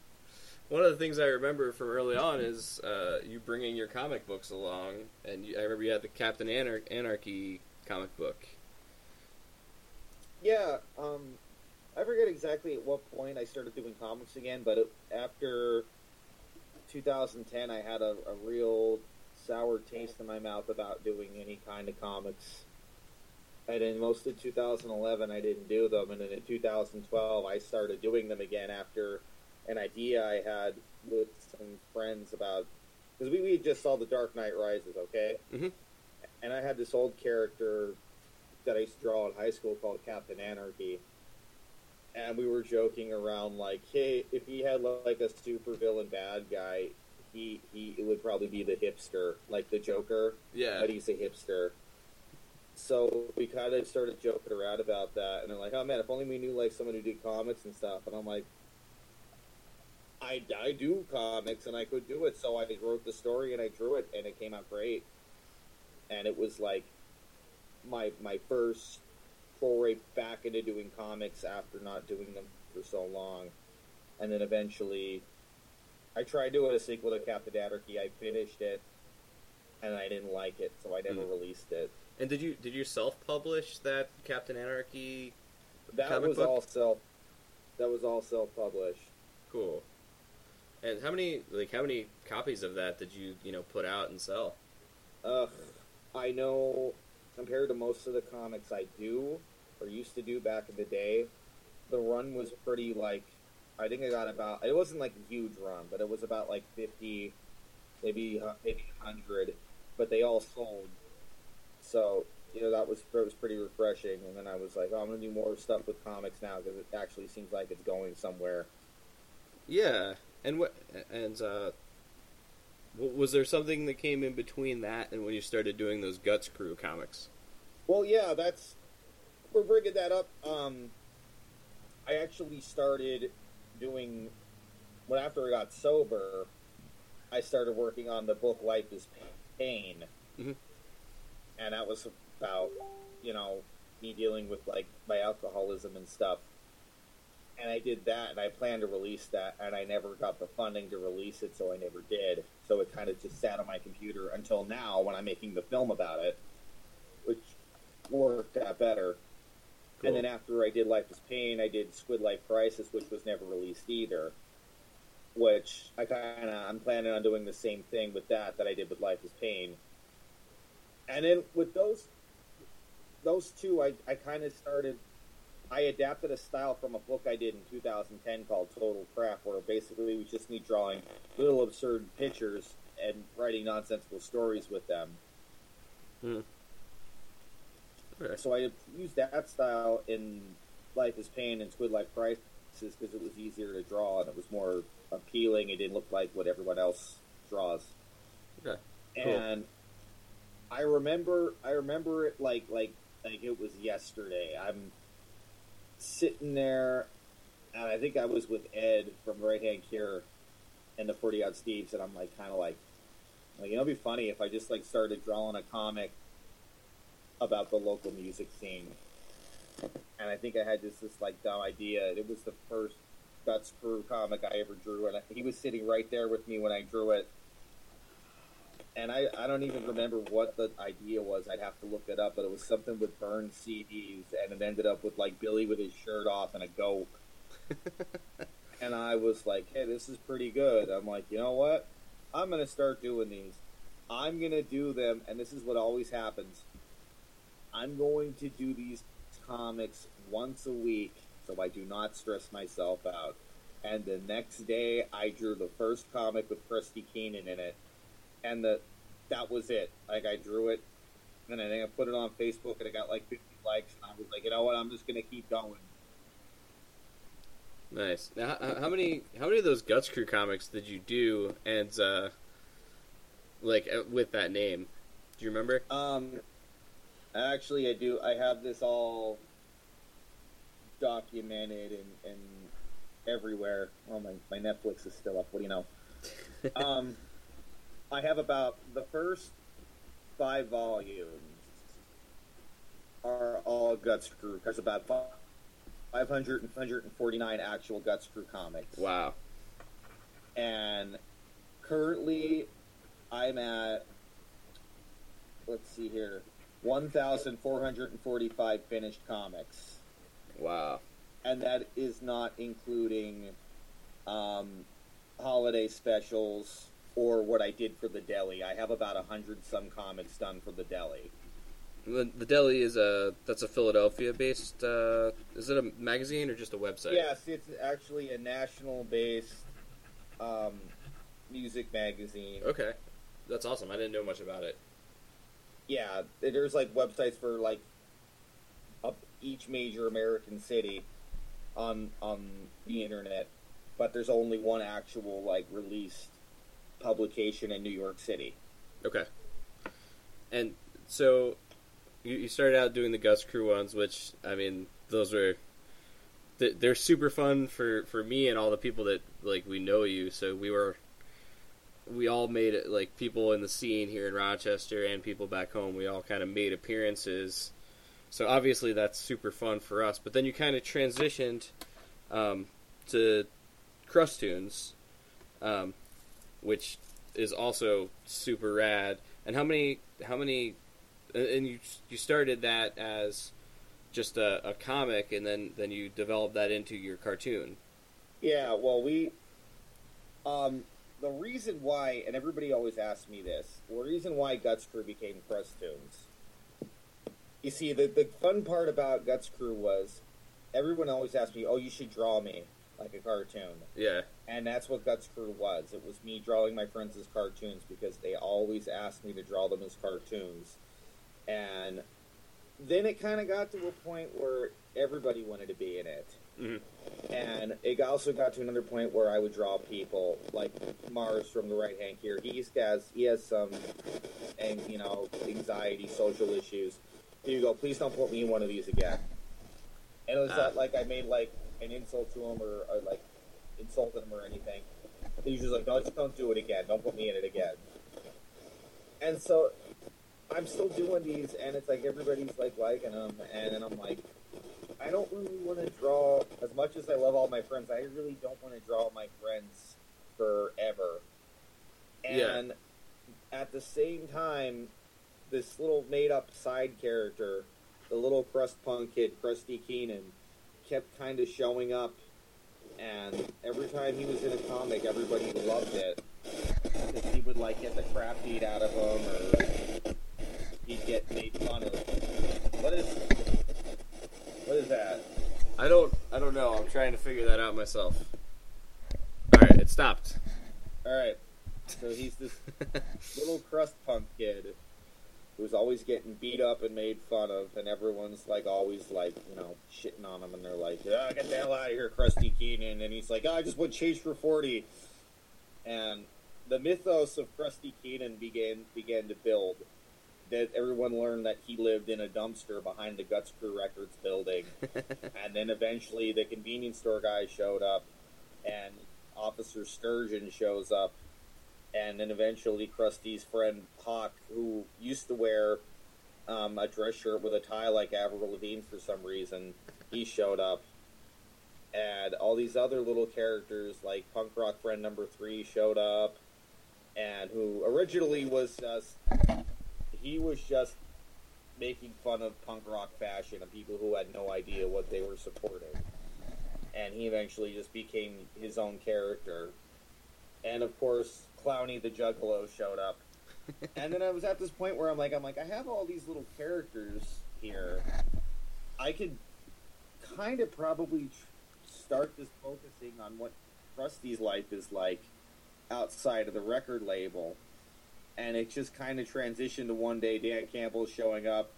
[SPEAKER 1] one of the things I remember from early on is uh, you bringing your comic books along, and you, I remember you had the Captain Anar- Anarchy comic book.
[SPEAKER 2] Yeah, um, I forget exactly at what point I started doing comics again, but it, after 2010, I had a, a real sour taste in my mouth about doing any kind of comics. And in most of 2011, I didn't do them, and then in 2012, I started doing them again after an idea I had with some friends about because we, we just saw The Dark Knight Rises, okay?
[SPEAKER 1] Mhm.
[SPEAKER 2] And I had this old character that I used to draw in high school called Captain Anarchy. And we were joking around like, hey, if he had like a super villain bad guy, he he it would probably be the hipster, like the Joker,
[SPEAKER 1] Yeah,
[SPEAKER 2] but he's a hipster. So we kind of started joking around about that, and they're like, "Oh man, if only we knew like someone who did comics and stuff." And I'm like, "I I do comics, and I could do it." So I wrote the story and I drew it, and it came out great. And it was like my my first foray back into doing comics after not doing them for so long, and then eventually. I tried doing a sequel to Captain Anarchy. I finished it, and I didn't like it, so I never
[SPEAKER 1] Mm.
[SPEAKER 2] released it.
[SPEAKER 1] and did you did you self publish that Captain Anarchy?
[SPEAKER 2] That was
[SPEAKER 1] book?
[SPEAKER 2] all self. That was all self-published.
[SPEAKER 1] Cool. And how many like how many copies of that did you you know put out and sell?
[SPEAKER 2] I know. Compared to most of the comics I do or used to do back in the day, the run was pretty like. I think I got about. It wasn't like a huge run, but it was about like fifty, maybe uh, maybe hundred. But they all sold. So you know that was that was pretty refreshing. And then I was like, oh, I'm gonna do more stuff with comics now because it actually seems like it's going somewhere.
[SPEAKER 1] Yeah, and what and uh, was there something that came in between that and when you started doing those Guts Crew comics?
[SPEAKER 2] Well, yeah, that's we're bringing that up. Um, I actually started doing when after I got sober, I started working on the book Life is Pain,
[SPEAKER 1] Mhm.
[SPEAKER 2] and that was about you know me dealing with like my alcoholism and stuff. And I did that, and I planned to release that, and I never got the funding to release it, so I never did. So it kind of just sat on my computer until now when I'm making the film about it, which worked out better.
[SPEAKER 1] Cool.
[SPEAKER 2] And then after I did Life is Pain, I did Squid Life Crisis, which was never released either. Which I kind of I'm planning on doing the same thing with that that I did with Life is Pain. And then with those those two, I I kind of started. I adapted a style from a book I did in 2010 called Total Crap, where basically it was just me drawing little absurd pictures and writing nonsensical stories with them. Hmm.
[SPEAKER 1] Okay.
[SPEAKER 2] So I used that style in Life is Pain and Squid Life Crisis because it was easier to draw and it was more appealing. It didn't look like what everyone else draws.
[SPEAKER 1] Okay. Cool.
[SPEAKER 2] And I remember, I remember it like like like it was yesterday. I'm sitting there, and I think I was with Ed from Right Hand Cure and the Forty Odd Steves, and I'm like kind of like, like you know, it'd be funny if I just like started drawing a comic about the local music scene. And I think I had just this like dumb idea. It was the first Guts Crew comic I ever drew, and he was sitting right there with me when I drew it. And I, I don't even remember what the idea was. I'd have to look it up, but it was something with burned CDs, and it ended up with like Billy with his shirt off and a goat. and I was like, "Hey, this is pretty good." I'm like, you know what? I'm gonna start doing these. I'm gonna do them, and this is what always happens. I'm going to do these comics once a week, so I do not stress myself out. And the next day, I drew the first comic with Krusty Keenan in it, and the that was it. Like I drew it, and I think I put it on Facebook, and it got like 50 likes, and I was like, you know what? I'm just gonna keep going.
[SPEAKER 1] Nice. Now, how, how many how many of those Guts Crew comics did you do? And uh, like uh, with that name, do you remember?
[SPEAKER 2] Um, actually, I do. I have this all documented and, and everywhere. Oh, my, my Netflix is still up. What do you know? um, I have about the first five volumes are all Guts Crew. There's about 500 and 149 actual Guts Crew comics.
[SPEAKER 1] Wow.
[SPEAKER 2] And currently, I'm at, let's see here, 1,445 finished comics.
[SPEAKER 1] Wow.
[SPEAKER 2] And that is not including um, holiday specials or what I did for the deli. I have about a hundred some comics done for the deli.
[SPEAKER 1] The, the deli is a that's a Philadelphia based. Uh, is it a magazine or just a website?
[SPEAKER 2] Yes, it's actually a national based um, music magazine.
[SPEAKER 1] Okay, that's awesome. I didn't know much about it.
[SPEAKER 2] Yeah, there's like websites for like up each major American city on on the internet, but there's only one actual like released publication in New York City.
[SPEAKER 1] Okay. And so you, you started out doing the Guts Crew ones, which I mean, those were they're super fun for for me and all the people that like we know you. So we were we all made it like people in the scene here in Rochester and people back home. We all kind of made appearances. So obviously that's super fun for us. But then you kind of transitioned um, to Crustoons, um, which is also super rad. And how many how many and you you started that as just a, a comic and then then you developed that into your cartoon.
[SPEAKER 2] Yeah, well, we um the reason why, and everybody always asks me this, the reason why Guts Crew became Crustoons. You see, the the fun part about Guts Crew was everyone always asked me, "Oh, you should draw me like a cartoon,"
[SPEAKER 1] Yeah.
[SPEAKER 2] and that's what Guts Crew was. It was me drawing my friends as cartoons because they always asked me to draw them as cartoons, and then it kind of got to a point where everybody wanted to be in it.
[SPEAKER 1] Mhm.
[SPEAKER 2] And it also got to another point where I would draw people like Mars from the Right Hand Cure. He has he has some, and you know, anxiety, social issues. Here you go. Please don't put me in one of these again. And it was not like I made like an insult to him or, or like insulted him or anything. He was just like, no, just don't do it again. Don't put me in it again. And so I'm still doing these, and it's like everybody's like liking them, and then I'm like, I don't really want to draw as much as I love all my friends. I really don't want to draw my friends forever. And at the same time, this little made-up side character, the little crust punk kid, Krusty Keenan, kept kind of showing up, and every time he was in a comic, everybody loved it because he would like get the crap beat out of him, or he'd get made fun of. What is? What is that?
[SPEAKER 1] I don't I don't know. I'm trying to figure that out myself. All right, it stopped.
[SPEAKER 2] All right. So he's this little crust punk kid who's always getting beat up and made fun of, and everyone's like always like you know shitting on him, and they're like, "Ah, "Get the hell out of here, Krusty Keenan!" And he's like, oh, "I just went chase for 40. And the mythos of Krusty Keenan began began to build. That everyone learned that he lived in a dumpster behind the Guts Crew Records building, and then eventually the convenience store guy showed up, and Officer Sturgeon shows up, and then eventually Krusty's friend Hawk, who used to wear um, a dress shirt with a tie like Avril Lavigne for some reason, he showed up, and all these other little characters like Punk Rock Friend Number Three showed up, and who originally was just he was just making fun of punk rock fashion and people who had no idea what they were supporting. And he eventually just became his own character. And of course, Clowny the Juggalo showed up. and then I was at this point where I'm like, I'm like, I have all these little characters here. I could kind of probably tr- start this focusing on what Krusty's life is like outside of the record label. And it just kind of transitioned to one day Dan Campbell showing up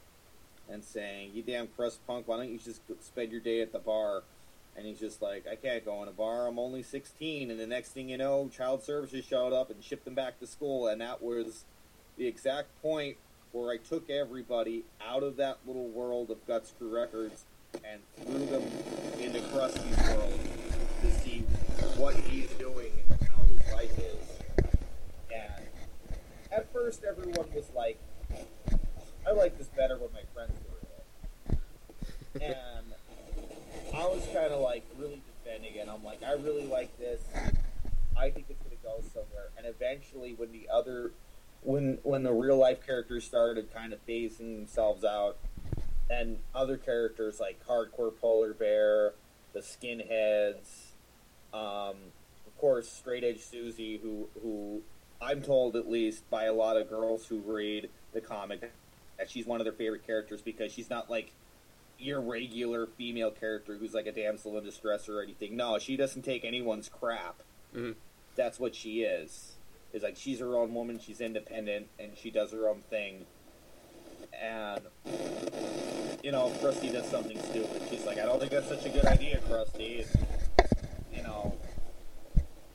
[SPEAKER 2] and saying, You damn crust punk, why don't you just spend your day at the bar? And he's just like, I can't go in a bar, I'm only 16. And the next thing you know, Child Services showed up and shipped them back to school. And that was the exact point where I took everybody out of that little world of Guts Crew Records and threw them into Krusty's world to see what he's doing and how his life is. And at first, everyone was like, I like this better when my friends were it. And I was kind of like really defending it. I'm like, I really like this. I think it's going to go somewhere. And eventually, when the other, when when the real life characters started kind of phasing themselves out, and other characters like Hardcore Polar Bear, the Skinheads, um, of course, Straight Edge Susie, who who I'm told at least by a lot of girls who read the comic that she's one of their favorite characters because she's not like your regular female character who's like a damsel in distress or anything. No, she doesn't take anyone's crap.
[SPEAKER 1] Mhm.
[SPEAKER 2] That's what she is. Is like she's her own woman. She's independent and she does her own thing. And you know, if Krusty does something stupid, she's like, "I don't think that's such a good idea, Krusty." And, you know,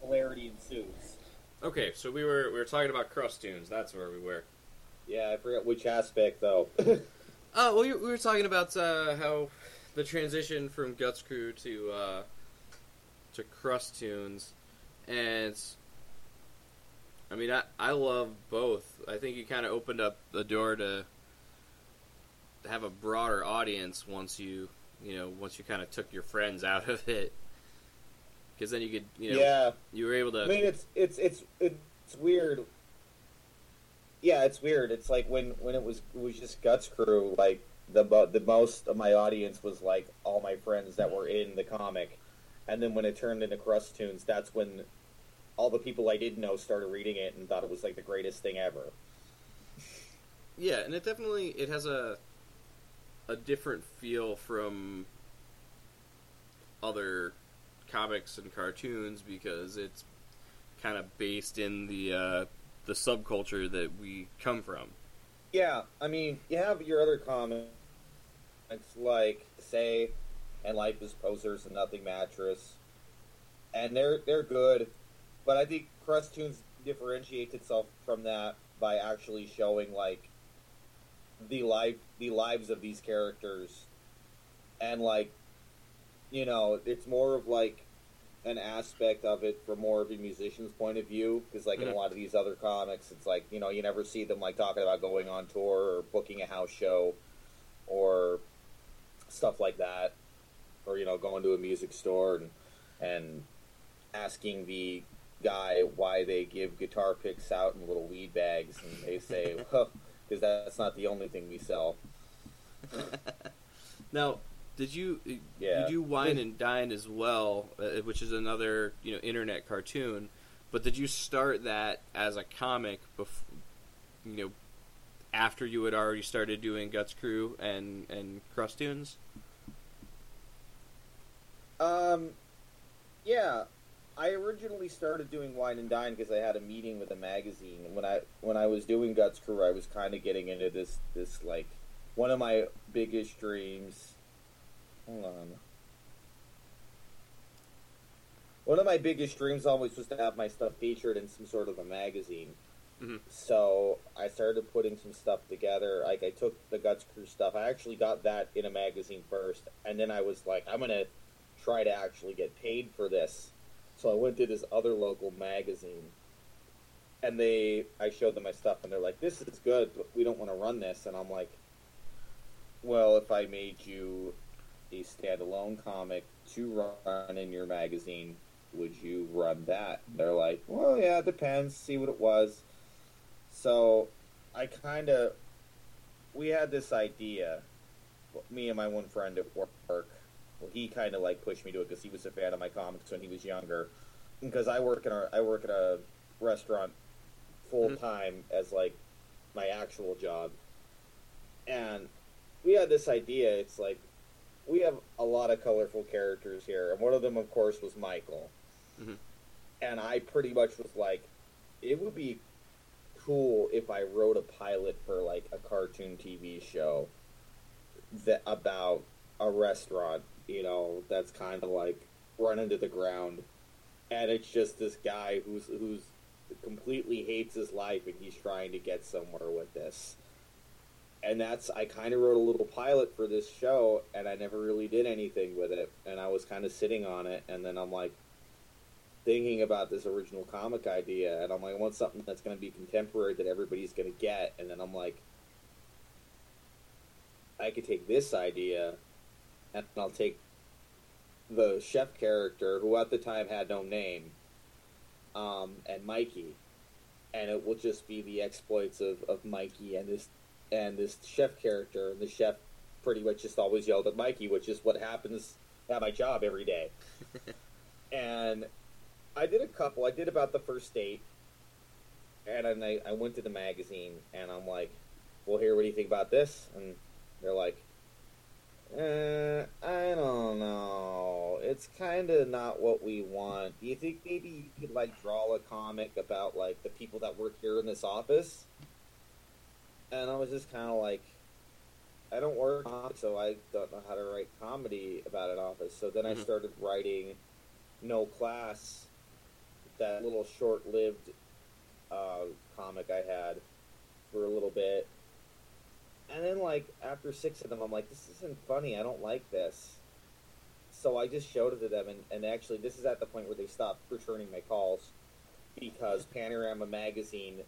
[SPEAKER 2] hilarity ensues.
[SPEAKER 1] Okay, so we were we were talking about Crustoons. That's where we were.
[SPEAKER 2] Yeah, I forget which aspect though.
[SPEAKER 1] Oh, well, we were talking about uh, how the transition from Guts Crew to uh, to Crustoons, and I mean, I I love both. I think you kind of opened up the door to have a broader audience once you you know once you kind of took your friends out of it, because then you could you know
[SPEAKER 2] yeah,
[SPEAKER 1] you were able to
[SPEAKER 2] I mean, it's it's it's it's weird. Yeah, it's weird. It's like when when it was it was just Guts Crew. Like the the most of my audience was like all my friends that were in the comic, and then when it turned into Crustoons, that's when all the people I didn't know started reading it and thought it was like the greatest thing ever.
[SPEAKER 1] Yeah, and it definitely it has a a different feel from other comics and cartoons because it's kind of based in the uh, the subculture that we come from.
[SPEAKER 2] Yeah, I mean, you have your other comics like Say and Life is Posers and Nothing Mattress, and they're they're good, but I think Crustoons differentiates itself from that by actually showing like the life the lives of these characters, and like you know, it's more of like an aspect of it from more of a musician's point of view because like in
[SPEAKER 1] Mhm.
[SPEAKER 2] a lot of these other comics it's like you know you never see them like talking about going on tour or booking a house show or stuff like that or you know going to a music store and and asking the guy why they give guitar picks out in little weed bags and they say well because that's not the only thing we sell
[SPEAKER 1] now, did you
[SPEAKER 2] Yeah.
[SPEAKER 1] you do Wine and Dine as well, uh, which is another you know internet cartoon? But did you start that as a comic before you know after you had already started doing Guts Crew and and Crust
[SPEAKER 2] Um, yeah, I originally started doing Wine and Dine because I had a meeting with a magazine. And when I when I was doing Guts Crew, I was kind of getting into this this like one of my biggest dreams. Hold on. One of my biggest dreams always was to have my stuff featured in some sort of a magazine.
[SPEAKER 1] Mhm.
[SPEAKER 2] So I started putting some stuff together. Like I took the Guts Crew stuff. I actually got that in a magazine first, and then I was like, I'm gonna try to actually get paid for this. So I went to this other local magazine, and they, I showed them my stuff, and they're like, "This is good, but we don't want to run this." And I'm like, "Well, if I made you a standalone comic to run in your magazine, would you run that? They're like, well, yeah, it depends. See what it was. So I kind of we had this idea. Me and my one friend at work. Well, he kind of like pushed me to it because he was a fan of my comics when he was younger. Because I work in a I work at a restaurant full mm-hmm. time as like my actual job, and we had this idea. It's like we have a lot of colorful characters here, and one of them, of course, was Michael.
[SPEAKER 1] Mhm.
[SPEAKER 2] And I pretty much was like, it would be cool if I wrote a pilot for like a cartoon TV show that about a restaurant, you know, that's kind of like run into the ground, and it's just this guy who's who's completely hates his life and he's trying to get somewhere with this. And that's I kind of wrote a little pilot for this show, and I never really did anything with it, and I was kind of sitting on it, and then I'm like thinking about this original comic idea, and I'm like, I want something that's going to be contemporary that everybody's going to get, and then I'm like, I could take this idea, and I'll take the chef character, who at the time had no name, um, and Mikey, and it will just be the exploits of, of Mikey and this and this chef character, and the chef pretty much just always yelled at Mikey, which is what happens at my job every day. and I did a couple. I did about the first date, and then I, I went to the magazine, and I'm like, "Well, here, what do you think about this?" And they're like, uh, "I don't know. It's kind of not what we want. Do you think maybe you could like draw a comic about like the people that work here in this office?" And I was just kind of like, I don't work, so I don't know how to write comedy about an office. So then I
[SPEAKER 1] Mhm.
[SPEAKER 2] started writing No Class, that little short-lived uh, comic I had for a little bit. And then, like, after six of them, I'm like, this isn't funny. I don't like this. So I just showed it to them, and, and actually, this is at the point where they stopped returning my calls because Panorama Magazine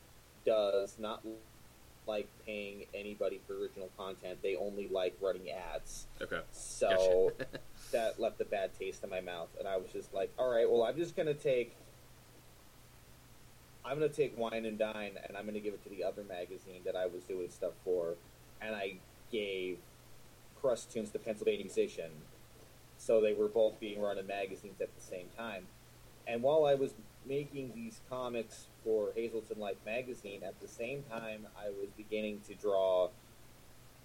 [SPEAKER 2] does not like paying anybody for original content. They only like running ads.
[SPEAKER 1] Okay.
[SPEAKER 2] So
[SPEAKER 1] Gotcha.
[SPEAKER 2] that left a bad taste in my mouth, and I was just like, "All right, well, I'm just gonna take, I'm gonna take Wine and Dine, and I'm gonna give it to the other magazine that I was doing stuff for, and I gave Crustoons to Pennsylvania Musician, so they were both being run in magazines at the same time. And while I was making these comics for Hazleton Life magazine, at the same time, I was beginning to draw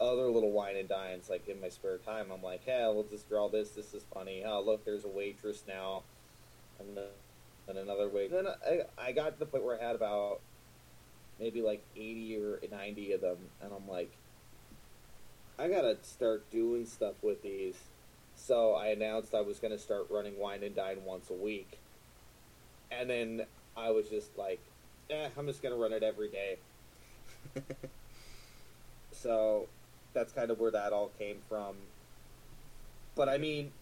[SPEAKER 2] other little wine and dines like in my spare time. I'm like, hey, we'll just draw this. This is funny. Oh, look, there's a waitress now, and then another wait. Then I I got to the point where I had about maybe like 80 or 90 of them, and I'm like, I gotta start doing stuff with these. So I announced I was gonna start running wine and dine once a week, and then I was just like, eh, I'm just gonna run it every day. so that's kind of where that all came from. But I mean,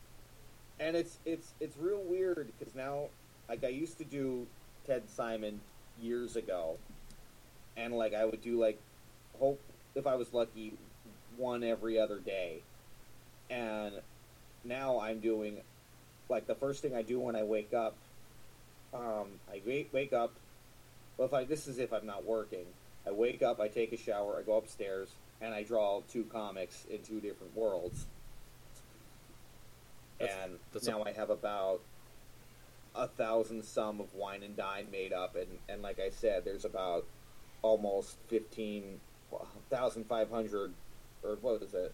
[SPEAKER 2] and it's it's it's real weird because now, like I used to do Ted Simon years ago, and like I would do like hope if I was lucky one every other day, and now I'm doing like the first thing I do when I wake up. Um, I wake wake up. Well, if I this is if I'm not working, I wake up, I take a shower, I go upstairs, and I draw two comics in two different worlds.
[SPEAKER 1] That's-
[SPEAKER 2] and
[SPEAKER 1] that's
[SPEAKER 2] now I have about a thousand sum of wine and dine made up, and, and like I said, there's about almost fifteen thousand five hundred, or what is it?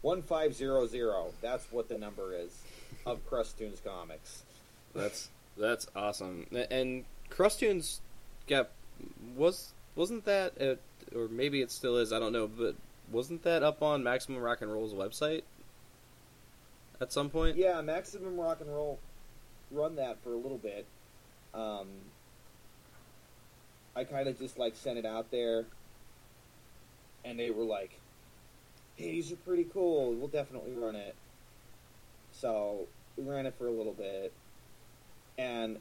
[SPEAKER 2] One five zero zero. That's what the number is of Crustoons comics.
[SPEAKER 1] That's that's awesome. And Crustoons got was wasn't that at, or maybe it still is. I don't know, but wasn't that up on Maximum Rock and Roll's website at some point?
[SPEAKER 2] Yeah, Maximum Rock and Roll run that for a little bit. Um, I kind of just like sent it out there, and they were like, "Hey, these are pretty cool. We'll definitely run it." So we ran it for a little bit, and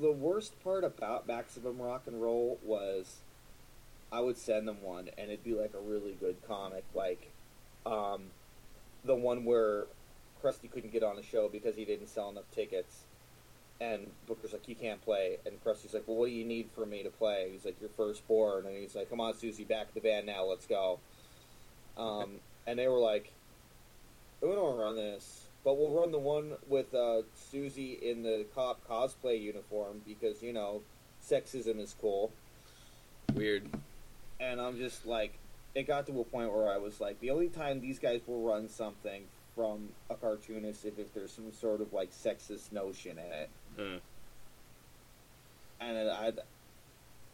[SPEAKER 2] the worst part about Maximum Rock and Roll was I would send them one, and it'd be like a really good comic, like um, the one where Krusty couldn't get on the show because he didn't sell enough tickets. And Booker's like, you can't play. And Krusty's like, well, what do you need for me to play? He's like, your firstborn. And he's like, come on, Susie, back the band now. Let's go. Um, and they were like, we don't run this, but we'll run the one with uh, Susie in the cop cosplay uniform because you know, sexism is cool.
[SPEAKER 1] Weird.
[SPEAKER 2] And I'm just like, it got to a point where I was like, the only time these guys will run something from a cartoonist if, if there's some sort of like sexist notion in it,
[SPEAKER 1] Hmm.
[SPEAKER 2] and I,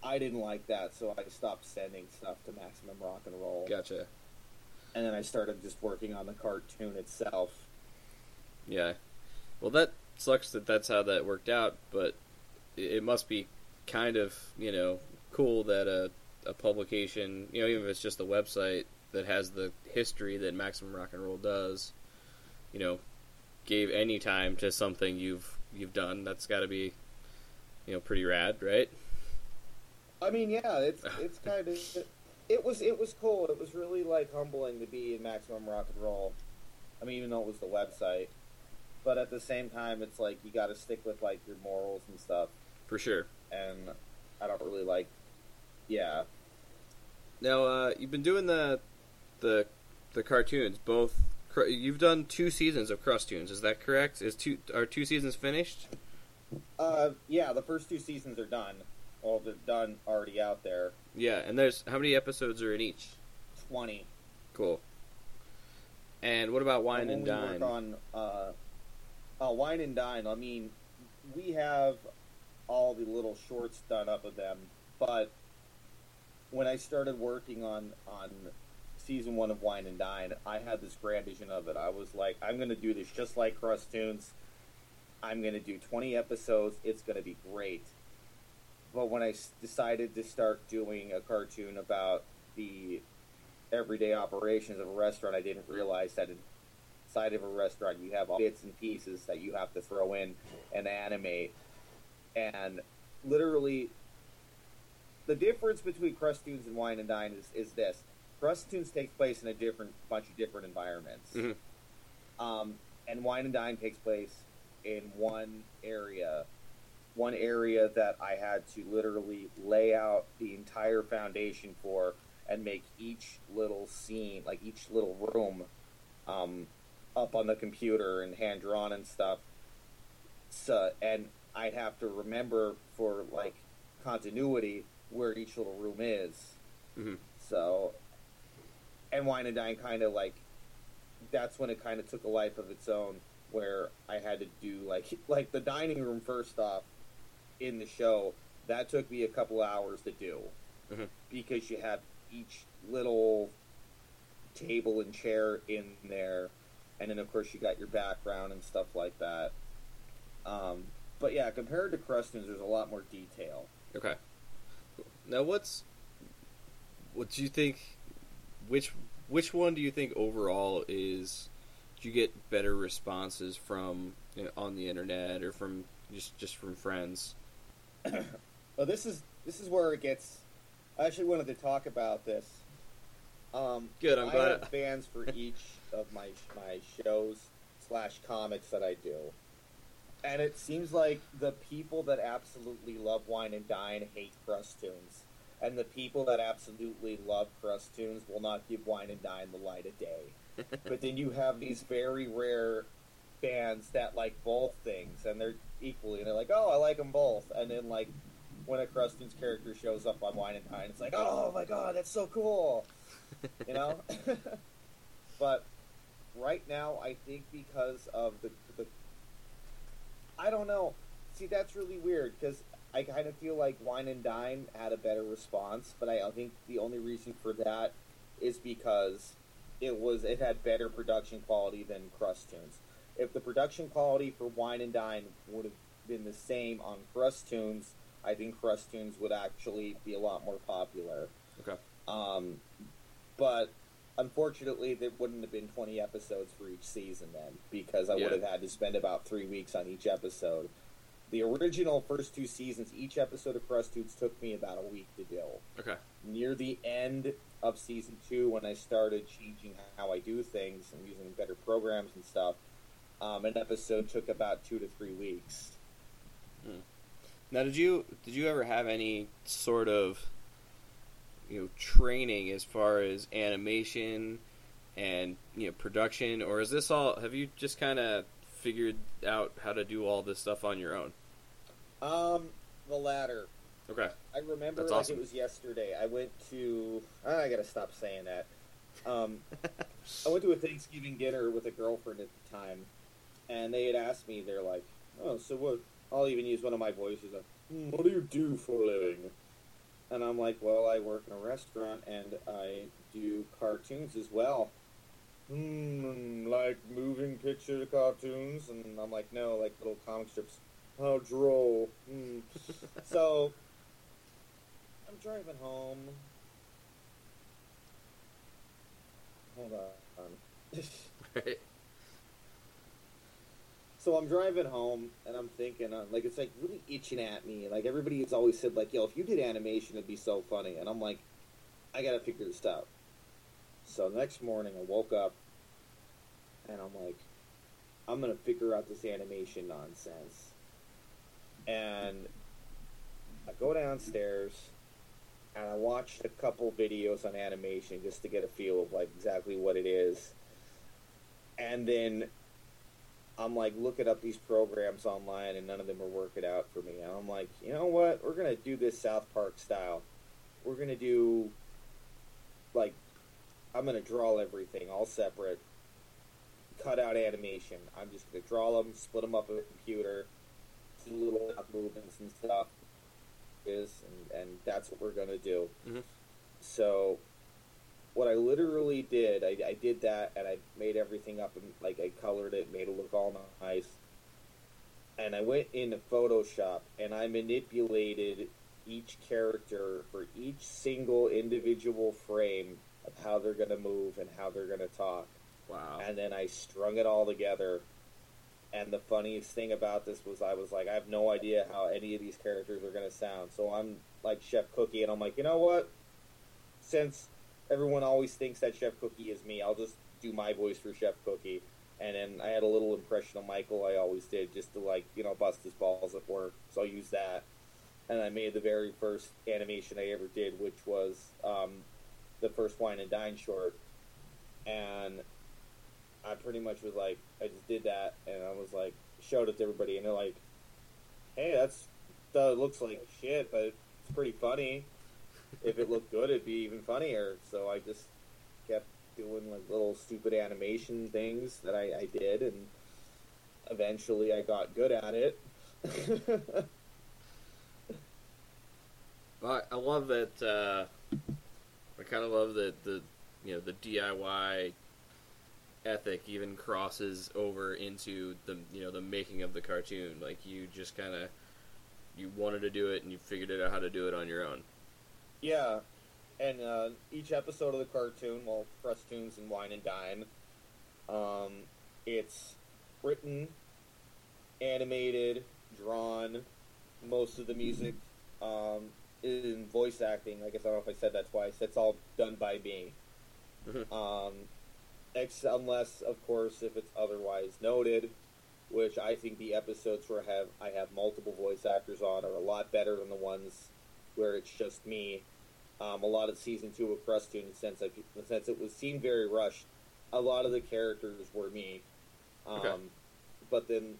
[SPEAKER 2] I didn't like that, so I stopped sending stuff to Maximum Rock and Roll,
[SPEAKER 1] Gotcha.
[SPEAKER 2] and then I started just working on the cartoon itself.
[SPEAKER 1] Yeah. Well, that sucks that that's how that worked out, but it must be kind of you know cool that a a publication, you know, even if it's just a website that has the history that Maximum Rock and Roll does, you know, gave any time to something you've you've done. That's got to be, you know, pretty rad, right?
[SPEAKER 2] I mean, yeah, it's it's kind of it was it was cool. It was really like humbling to be in Maximum Rock and Roll. I mean, even though it was the website, but at the same time, it's like you got to stick with like your morals and stuff.
[SPEAKER 1] For sure.
[SPEAKER 2] And I don't really like, yeah,
[SPEAKER 1] Now, uh, you've been doing the the the cartoons. Both you've done two seasons of Crustoons. Is that correct? Is two are two seasons finished?
[SPEAKER 2] uh, yeah. The first two seasons are done. Well, they're done already out there.
[SPEAKER 1] Yeah, and there's how many episodes are in each?
[SPEAKER 2] Twenty.
[SPEAKER 1] Cool. And what about Wine and
[SPEAKER 2] we
[SPEAKER 1] Dine?
[SPEAKER 2] Work on uh, uh, Wine and Dine. I mean, we have all the little shorts done up of them, but when I started working on on season one of Wine and Dine, I had this grand vision of it. I was like, I'm going to do this just like Crustoons. I'm going to do 20 episodes. It's going to be great. But when I s- decided to start doing a cartoon about the everyday operations of a restaurant, I didn't realize that inside of a restaurant you have all bits and pieces that you have to throw in and animate. And literally, the difference between Crustoons and Wine and Dine is, is this: Crustoons takes place in a different bunch of different environments,
[SPEAKER 1] Mhm.
[SPEAKER 2] um, and Wine and Dine takes place in one area. One area that I had to literally lay out the entire foundation for and make each little scene, like each little room, um, up on the computer and hand drawn and stuff. So, and I'd have to remember for like continuity where each little room is.
[SPEAKER 1] Mhm.
[SPEAKER 2] So, and Wine and Dine kind of like that's when it kind of took a life of its own, where I had to do like like the dining room first off in the show. That took me a couple hours to do
[SPEAKER 1] Mhm.
[SPEAKER 2] because you have each little table and chair in there, and then of course you got your background and stuff like that. Um, but yeah, compared to Crustoons, there's a lot more detail.
[SPEAKER 1] Okay. Now, what's what do you think? Which which one do you think overall is? Do you get better responses from you know, on the internet or from just just from friends?
[SPEAKER 2] Well, this is this is where it gets. I actually wanted to talk about this. Um,
[SPEAKER 1] Good, I'm
[SPEAKER 2] I
[SPEAKER 1] glad-
[SPEAKER 2] have fans for each of my my shows slash comics that I do, and it seems like the people that absolutely love Wine and Dine hate Crustoons, and the people that absolutely love Crustoons will not give Wine and Dine the light of day. but then you have these very rare fans that like both things, and they're equally, and they're like, "Oh, I like them both," and then like when a Crustoons character shows up on Wine and Dine, it's like, "Oh my god, that's so cool," you know. but right now, I think because of the the, I don't know. See, that's really weird because I kind of feel like Wine and Dine had a better response, but I, I think the only reason for that is because it was it had better production quality than Crustoons. If the production quality for Wine and Dine would have been the same on Crustoons, I think Crustoons would actually be a lot more popular.
[SPEAKER 1] Okay.
[SPEAKER 2] Um, but unfortunately, there wouldn't have been 20 episodes for each season then, because I
[SPEAKER 1] Yeah.
[SPEAKER 2] would have had to spend about three weeks on each episode. The original first two seasons, each episode of Crustoons took me about a week to do.
[SPEAKER 1] Okay.
[SPEAKER 2] Near the end of season two, when I started changing how I do things and using better programs and stuff, um, an episode took about two to three weeks.
[SPEAKER 1] Now, did you did you ever have any sort of you know training as far as animation and you know production, or is this all? Have you just kind of figured out how to do all this stuff on your own?
[SPEAKER 2] Um, the latter.
[SPEAKER 1] Okay.
[SPEAKER 2] I remember
[SPEAKER 1] That's
[SPEAKER 2] like
[SPEAKER 1] awesome.
[SPEAKER 2] it was yesterday. I went to. I gotta stop saying that. Um, I went to a Thanksgiving dinner with a girlfriend at the time, and they had asked me. They're like, "Oh, so what?" I'll even use one of my voices. Like, "Hmm, what do you do for a living? And I'm like, "Well, I work in a restaurant and I do cartoons as well." Hmm, like moving picture cartoons, and I'm like, "No, like little comic strips." How droll. Hmm. so I'm driving home. Hold on.
[SPEAKER 1] Right.
[SPEAKER 2] So I'm driving home and I'm thinking, uh, like, it's like really itching at me. Like, everybody has always said, like, yo, if you did animation, it'd be so funny. And I'm like, I gotta figure this out. So next morning, I woke up and I'm like, I'm gonna figure out this animation nonsense. And I go downstairs and I watched a couple videos on animation just to get a feel of like exactly what it is. And then I'm like looking up these programs online and none of them are working out for me. And I'm like, you know what? We're gonna do this South Park style. We're gonna do like I'm gonna draw everything all separate, cut out animation. I'm just gonna draw them, split them up in a computer, do little movements and stuff. Is and, and that's what we're gonna do.
[SPEAKER 1] Mhm.
[SPEAKER 2] So what I literally did, I, I did that and I made everything up and like I colored it, made it look all nice. And I went into Photoshop and I manipulated each character for each single individual frame of how they're going to move and how they're going to talk.
[SPEAKER 1] Wow.
[SPEAKER 2] And then I strung it all together. And the funniest thing about this was I was like, I have no idea how any of these characters are going to sound. So I'm like Chef Cookie, and I'm like, you know what? Since everyone always thinks that Chef Cookie is me, I'll just do my voice for Chef Cookie. And then I had a little impression of Michael I always did just to like, you know, bust his balls at work. So I'll use that. And I made the very first animation I ever did, which was um, the first Wine and Dine short. And I pretty much was like, I just did that, and I was like, showed it to everybody, and they're like, "Hey, that's that looks like shit, but it's pretty funny. If it looked good, it'd be even funnier." So I just kept doing like little stupid animation things that I, I did, and eventually I got good at it.
[SPEAKER 1] Well, I love that. Uh, I kind of love that the you know the DIY ethic even crosses over into the you know the making of the cartoon. Like you just kind of you wanted to do it and you figured out how to do it on your own.
[SPEAKER 2] Yeah, and uh, each episode of the cartoon, well, Crustoons and Wine and Dine, um, it's written, animated, drawn. Most of the music um, is in voice acting. I guess I don't know if I said that twice. That's all done by me.
[SPEAKER 1] Mhm.
[SPEAKER 2] Um, ex- unless, of course, if it's otherwise noted, which I think the episodes where I have I have multiple voice actors on are a lot better than the ones where it's just me. Um, a lot of season two of Crustoon, since I, since it was seemed very rushed, a lot of the characters were me. Um,
[SPEAKER 1] Okay.
[SPEAKER 2] But then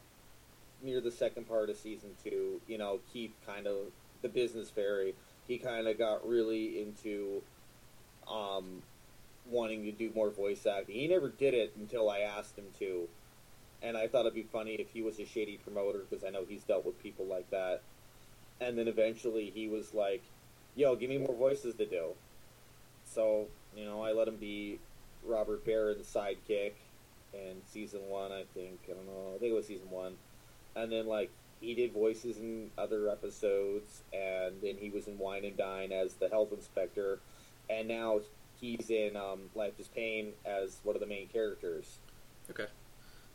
[SPEAKER 2] near the second part of season two, you know, Keith kind of the business fairy. He kind of got really into um, wanting to do more voice acting. He never did it until I asked him to, and I thought it'd be funny if he was a shady promoter because I know he's dealt with people like that. And then eventually he was like, "Yo, give me more voices to do." So you know, I let him be Robert Barron's sidekick in season one. I think I don't know. I think it was season one, and then like he did voices in other episodes, and then he was in Wine and Dine as the health inspector, and now he's in um, Life is Pain as one of the main characters.
[SPEAKER 1] Okay.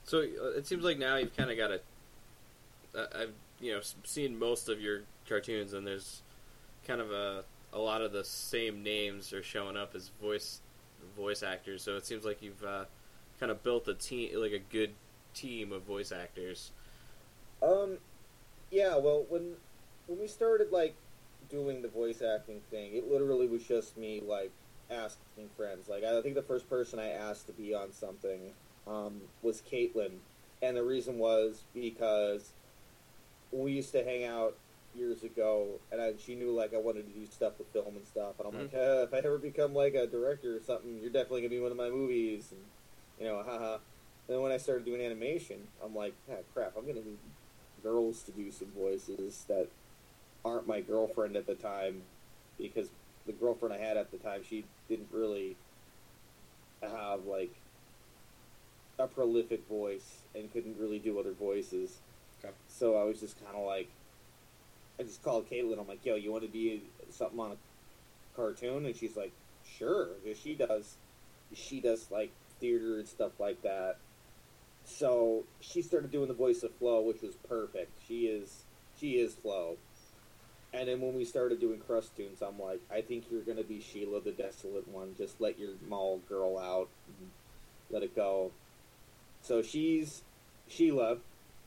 [SPEAKER 1] So uh, it seems like now you've kind of got a. Uh, I've you know seen most of your cartoons, and there's kind of a a lot of the same names are showing up as voice voice actors. So it seems like you've uh, kind of built a team, like a good team of voice actors.
[SPEAKER 2] Um, Yeah, well, when when we started like doing the voice acting thing, it literally was just me like asking friends. Like I think the first person I asked to be on something um, was Caitlin, and the reason was because we used to hang out years ago, and I, she knew like I wanted to do stuff with film and stuff, and I'm like, uh, if I ever become like a director or something, you're definitely gonna be one of my movies, and you know, haha. And then when I started doing animation, I'm like, ah, crap, I'm gonna need girls to do some voices that aren't my girlfriend at the time, because the girlfriend I had at the time, she didn't really have like a prolific voice and couldn't really do other voices.
[SPEAKER 1] Okay.
[SPEAKER 2] So I was just kind of like, I just called Caitlin. I'm like, yo, you want to be something on a cartoon? And she's like, sure. She does, she does like theater and stuff like that. So she started doing the voice of Flo, which was perfect. She is, she is Flo. And then when we started doing Crustoons, I'm like, I think you're going to be Sheila the Desolate One. Just let your mall girl out and let it go. So she's Sheila,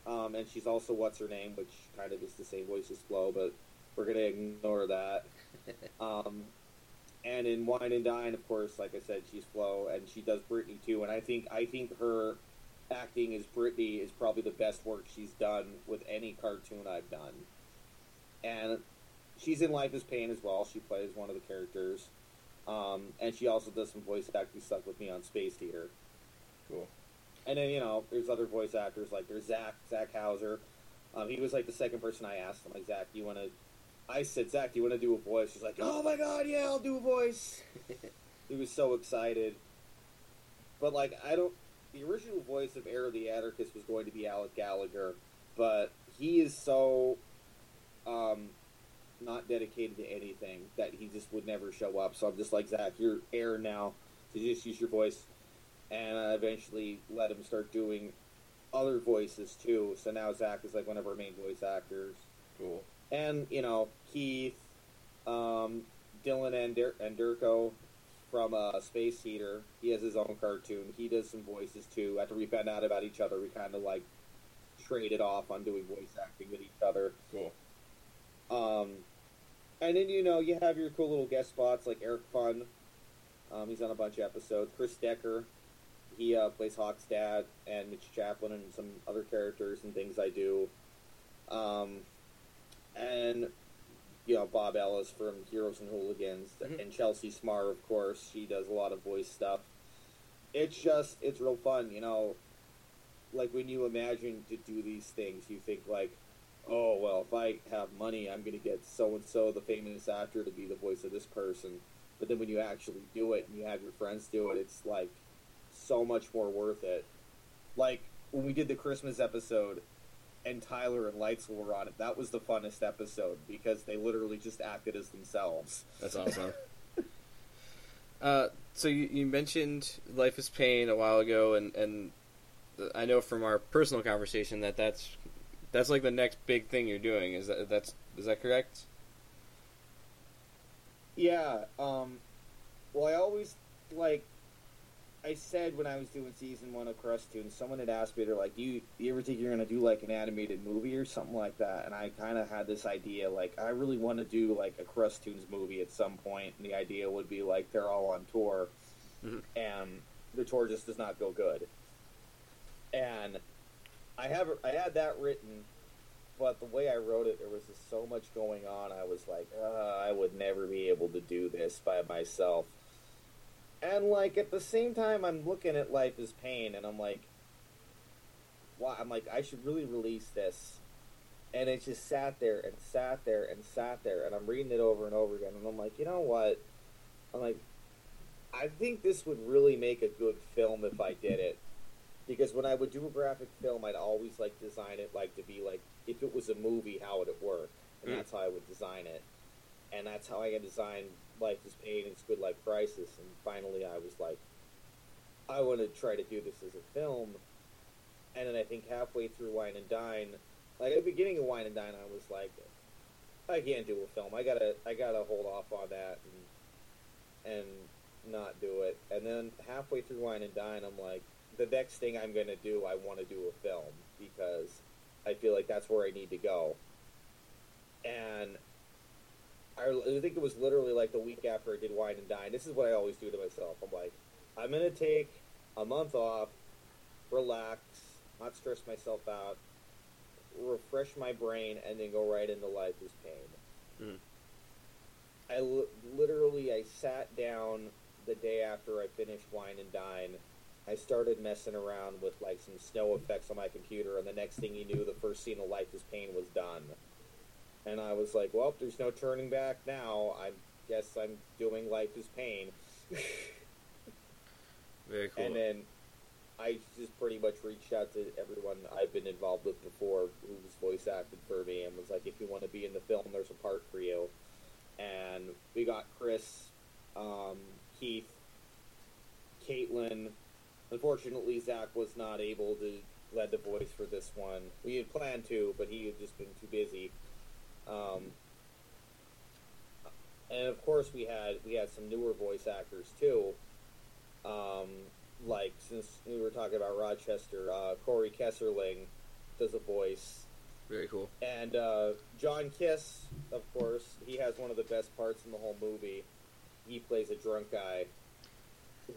[SPEAKER 2] um, and she's also what's her name, which kind of is the same voice as Flo, but we're gonna ignore that. um, and in Wine and Dine, of course, like I said, she's Flo, and she does Brittany too. And I think I think her acting as Brittany is probably the best work she's done with any cartoon I've done. And she's in Life is Pain as well. She plays one of the characters, um, and she also does some voice acting stuff with me on Space Heater.
[SPEAKER 1] Cool.
[SPEAKER 2] And then you know, there's other voice actors like there's Zach Zach Hauser. Um, he was like the second person I asked. I'm like, Zach, do you want to? I said, Zach, do you want to do a voice? He's like, Oh my god, yeah, I'll do a voice. he was so excited. But like, I don't. The original voice of Air of the Anarchist was going to be Alec Gallagher, but he is so um, not dedicated to anything that he just would never show up. So I'm just like, Zach, you're Air now. So you just use your voice and I eventually let him start doing other voices too. So now Zach is like one of our main voice actors,
[SPEAKER 1] Cool.
[SPEAKER 2] and you know Keith, um, Dylan and and Durko from uh, Space Heater. He has his own cartoon. He does some voices too. After we found out about each other, we kind of like traded off on doing voice acting with each other.
[SPEAKER 1] Cool.
[SPEAKER 2] Um, and then you know you have your cool little guest spots like Eric Fun. Um, he's on a bunch of episodes. Chris Decker, he uh, plays Hawk's dad, and Mitch Chaplin, and some other characters and things I do. Um, and you know Bob Ellis from Heroes and Hooligans,
[SPEAKER 1] Mhm.
[SPEAKER 2] and Chelsea Smar, of course. She does a lot of voice stuff. It's just it's real fun, you know. Like when you imagine to do these things, you think like, oh well, if I have money, I'm going to get so and so, the famous actor, to be the voice of this person. But then when you actually do it and you have your friends do it, it's like so much more worth it. Like when we did the Christmas episode and Tyler and Lightsville were on it, that was the funnest episode because they literally just acted as themselves.
[SPEAKER 1] That's awesome. uh, so you, you mentioned Life is Pain a while ago, and, and I know from our personal conversation that that's that's like the next big thing you're doing. Is that that's is that correct?
[SPEAKER 2] Yeah. Um, well, I always like. I said when I was doing season one of Crustoons, someone had asked me, they're like, "Do you, do you ever think you're gonna do like an animated movie or something like that?" And I kind of had this idea, like, I really want to do like a Crustoons movie at some point. and the idea would be like they're all on tour,
[SPEAKER 1] Mhm.
[SPEAKER 2] and the tour just does not go good. And I have I had that written, but the way I wrote it, there was just so much going on. I was like, uh, I would never be able to do this by myself. And like at the same time, I'm looking at Life is Pain, and I'm like, why? I'm like, I should really release this. And it just sat there and sat there and sat there, and I'm reading it over and over again, and I'm like, you know what? I'm like, I think this would really make a good film if I did it. Because when I would do a graphic film, I'd always like design it like to be like if it was a movie, how would it work? And
[SPEAKER 1] Mm.
[SPEAKER 2] that's how I would design it. And that's how I got designed Life is Pain and Squid Life Crisis. And finally, I was like, I want to try to do this as a film. And then I think halfway through Wine and Dine, like at the beginning of Wine and Dine, I was like, I can't do a film. I gotta, I gotta hold off on that and and not do it. And then halfway through Wine and Dine, I'm like, the next thing I'm gonna do, I want to do a film because I feel like that's where I need to go. and I, I think it was literally like the week after I did Wine and Dine. This is what I always do to myself. I'm like, I'm gonna take a month off, relax, not stress myself out, refresh my brain, and then go right into Life is Pain.
[SPEAKER 1] Mhm.
[SPEAKER 2] I li- literally I sat down the day after I finished Wine and Dine. I started messing around with like some snow effects on my computer, and the next thing you knew, the first scene of Life is Pain was done. And I was like, "Well, there's no turning back now. I guess I'm doing Life is Pain."
[SPEAKER 1] Very cool.
[SPEAKER 2] And then I just pretty much reached out to everyone I've been involved with before who's voice acted for me and was like, if you want to be in the film, there's a part for you. And we got Chris, um, Keith, Caitlin. Unfortunately, Zach was not able to lead the voice for this one. We had planned to, but he had just been too busy. Um, and of course, we had we had some newer voice actors too. Um, like since we were talking about Rochester, uh, Corey Kesserling does a voice,
[SPEAKER 1] Very cool.
[SPEAKER 2] and uh, John Kiss, of course, he has one of the best parts in the whole movie. He plays a drunk guy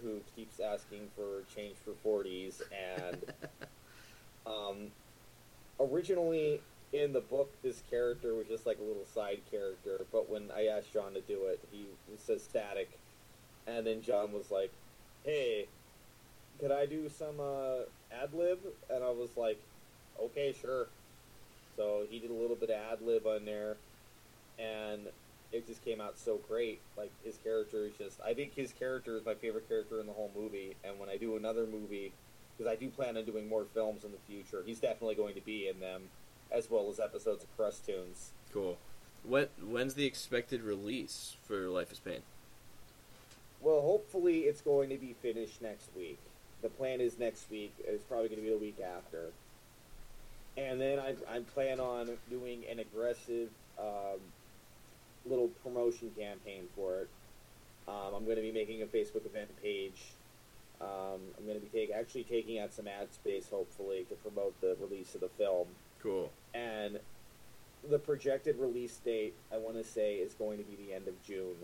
[SPEAKER 2] who keeps asking for change for forties, and um, originally in the book, this character was just like a little side character. But when I asked John to do it, he says static, and then John was like, "Hey, could I do some uh, ad lib?" And I was like, "Okay, sure." So he did a little bit of ad lib on there, and it just came out so great. Like his character is just, I think his character is my favorite character in the whole movie. And when I do another movie, because I do plan on doing more films in the future, he's definitely going to be in them, as well as episodes of Crustoons.
[SPEAKER 1] Cool. When when's the expected release for Life is Pain?
[SPEAKER 2] Well, hopefully it's going to be finished next week. The plan is next week. It's probably going to be the week after. And then I, I plan on doing an aggressive um, little promotion campaign for it. Um, I'm going to be making a Facebook event page. Um, I'm going to be take, actually taking out some ad space, hopefully, to promote the release of the film.
[SPEAKER 1] Cool.
[SPEAKER 2] And the projected release date, I want to say, is going to be the end of June.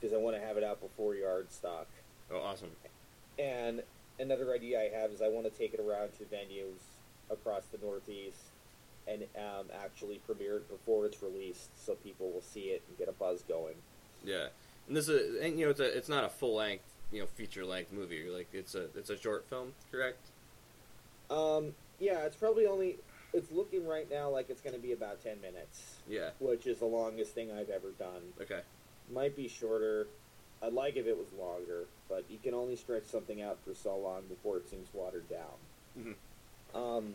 [SPEAKER 2] Because I want to have it out before yard stock.
[SPEAKER 1] Oh, awesome.
[SPEAKER 2] And another idea I have is I want to take it around to venues across the Northeast and um, actually premiere it before it's released, so people will see it and get a buzz going.
[SPEAKER 1] Yeah, and this is and you know it's a it's not a full length you know feature length movie. Like it's a it's a short film, correct?
[SPEAKER 2] Um, yeah, it's probably only. It's looking right now like it's going to be about ten minutes,
[SPEAKER 1] Yeah.
[SPEAKER 2] which is the longest thing I've ever done.
[SPEAKER 1] Okay.
[SPEAKER 2] Might be shorter. I'd like if it was longer, but you can only stretch something out for so long before it seems watered down.
[SPEAKER 1] Mhm.
[SPEAKER 2] Um,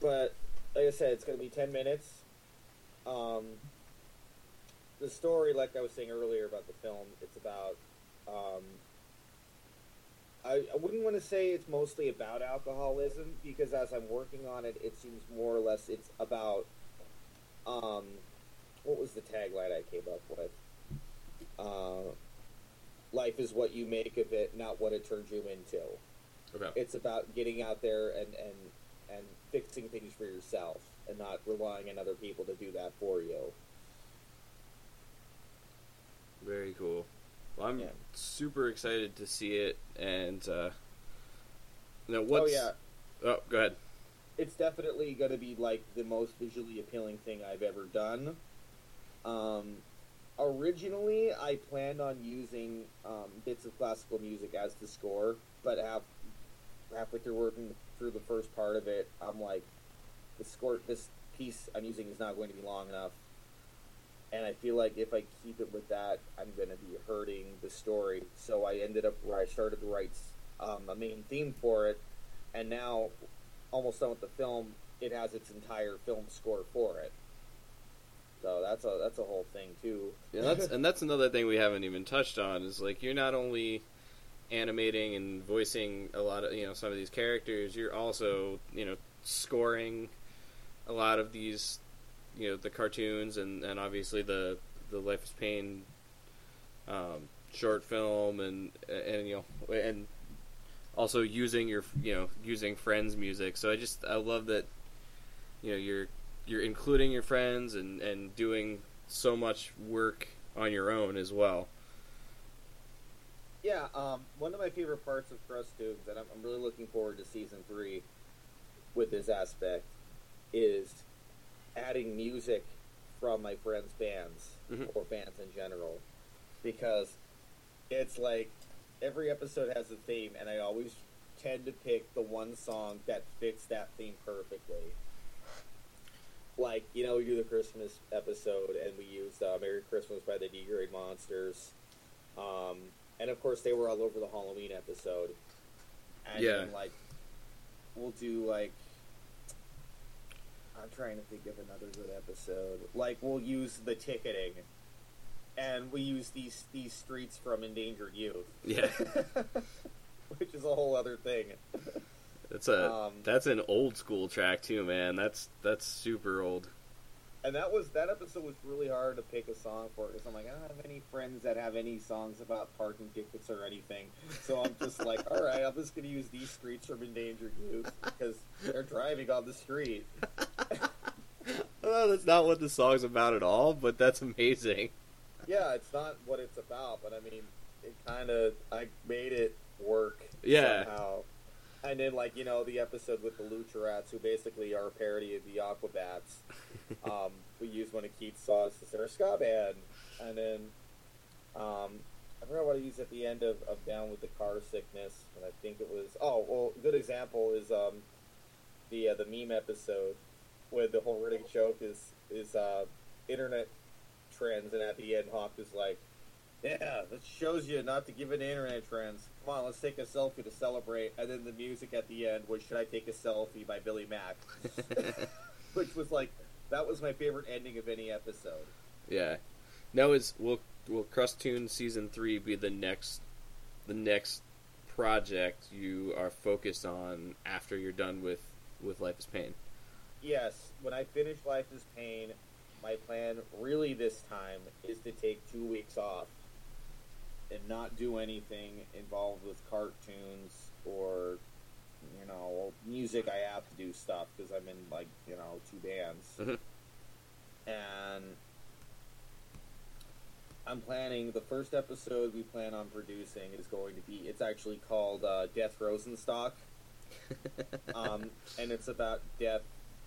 [SPEAKER 2] but like I said, it's going to be ten minutes. Um, the story, like I was saying earlier about the film, it's about. Um, I, I wouldn't want to say it's mostly about alcoholism because as I'm working on it, it seems more or less it's about. Um, what was the tagline I came up with? Uh, life is what you make of it, not what it turns you into.
[SPEAKER 1] Okay.
[SPEAKER 2] It's about getting out there and, and and fixing things for yourself and not relying on other people to do that for you.
[SPEAKER 1] Very cool. Well, I'm
[SPEAKER 2] Yeah.
[SPEAKER 1] super excited to see it, and uh, now what's
[SPEAKER 2] Oh yeah,
[SPEAKER 1] oh go ahead.
[SPEAKER 2] it's definitely going to be like the most visually appealing thing I've ever done. Um, originally, I planned on using um, bits of classical music as the score, but half halfway through working through the first part of it, I'm like, the score, this piece I'm using is not going to be long enough, and I feel like if I keep it with that, I'm going to be hurting the story. So I ended up where I started to write um, a main theme for it, and now almost done with the film, it has its entire film score for it. So that's a that's a whole thing too.
[SPEAKER 1] Yeah, that's and that's another thing we haven't even touched on is like you're not only animating and voicing a lot of you know some of these characters, you're also you know scoring a lot of these you know the cartoons and and obviously the the Life is Pain um, short film and and you know and also using your you know using friends music. So I just I love that you know you're you're including your friends and and doing so much work on your own as well.
[SPEAKER 2] Yeah, um, one of my favorite parts of Crust and I'm, I'm really looking forward to season three with this aspect, is adding music from my friends' bands
[SPEAKER 1] Mhm.
[SPEAKER 2] or bands in general, because it's like every episode has a theme, and I always tend to pick the one song that fits that theme perfectly. Like you know, we do the Christmas episode, and we used uh, "Merry Christmas" by the D Grade Monsters. Um, and of course, they were all over the Halloween episode. And
[SPEAKER 1] Yeah.
[SPEAKER 2] then, like, we'll do like. I'm trying to think of another good episode. Like, we'll use the ticketing, and we use these these streets from Endangered Youth.
[SPEAKER 1] Yeah.
[SPEAKER 2] which is a whole other thing.
[SPEAKER 1] That's a
[SPEAKER 2] Um,
[SPEAKER 1] that's an old school track too, man. That's that's super old.
[SPEAKER 2] And that was that episode was really hard to pick a song for because I'm like I don't have any friends that have any songs about parking tickets or anything. So I'm just like, all right, I'm just gonna use these streets from Endangered Youth because they're driving on the street.
[SPEAKER 1] Oh, that's not what the song's about at all, but that's amazing.
[SPEAKER 2] Yeah, it's not what it's about, but I mean, it kind of I made it work
[SPEAKER 1] Yeah.
[SPEAKER 2] somehow. And then, like you know, the episode with the Lucha Rats, who basically are a parody of the Aquabats. um, we used one of Keith's songs as their ska band, and then um, I forgot what I used at the end of, of Down with the Car Sickness, and I think it was oh well, a good example is um, the uh, the meme episode where the whole running joke is is uh, internet trends, and at the end, Hawk is like, "Yeah, that shows you not to give it internet trends. Come on, let's take a selfie to celebrate." And then the music at the end was "Should I Take a Selfie" by Billy Mack, which was like that was my favorite ending of any episode.
[SPEAKER 1] Yeah. Now is will will Crustoon season three be the next the next project you are focused on after you're done with with Life is Pain?
[SPEAKER 2] Yes, when I finish Life is Pain, my plan really this time is to take two weeks off and not do anything involved with cartoons or you know music. I have to do stuff because I'm in like you know two bands,
[SPEAKER 1] Mhm.
[SPEAKER 2] and I'm planning the first episode we plan on producing is going to be. It's actually called uh, Death Rosenstock um, and it's about Death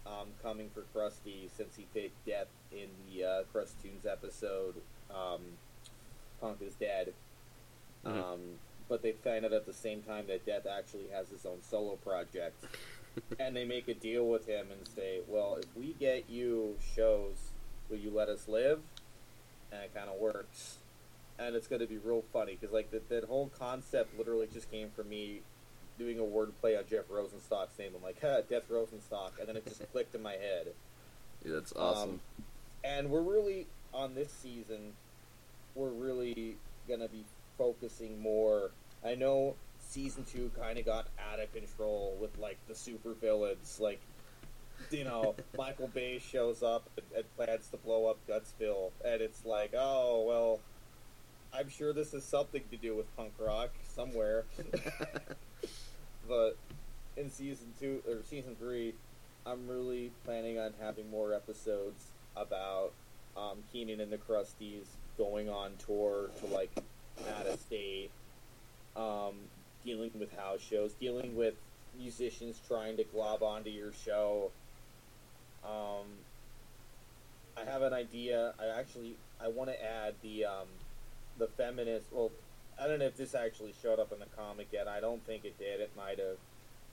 [SPEAKER 2] um, coming for Krusty since he faked Death in the uh, Tunes episode. Um, Punk is dead.
[SPEAKER 1] Mhm.
[SPEAKER 2] Um, but they find out at the same time that Death actually has his own solo project, and they make a deal with him and say, "Well, if we get you shows, will you let us live?" And it kind of works, and it's going to be real funny because like that that whole concept literally just came from me doing a wordplay on Jeff Rosenstock's name. I'm like, huh, Death Rosenstock, and then it just clicked in my head.
[SPEAKER 1] Yeah, that's awesome.
[SPEAKER 2] Um, and we're really on this season. We're really gonna be focusing more. I know season two kind of got out of control with like the super villains, like you know Michael Bay shows up and, and plans to blow up Gutsville, and it's like, oh well, I'm sure this has something to do with punk rock somewhere. but in season two or season three, I'm really planning on having more episodes about um, Keenan and the Krusties going on tour to like out of state, um, dealing with house shows, dealing with musicians trying to glob onto your show. Um, I have an idea. I actually I want to add the um, the feminist. Well, I don't know if this actually showed up in the comic yet. I don't think it did. It might have.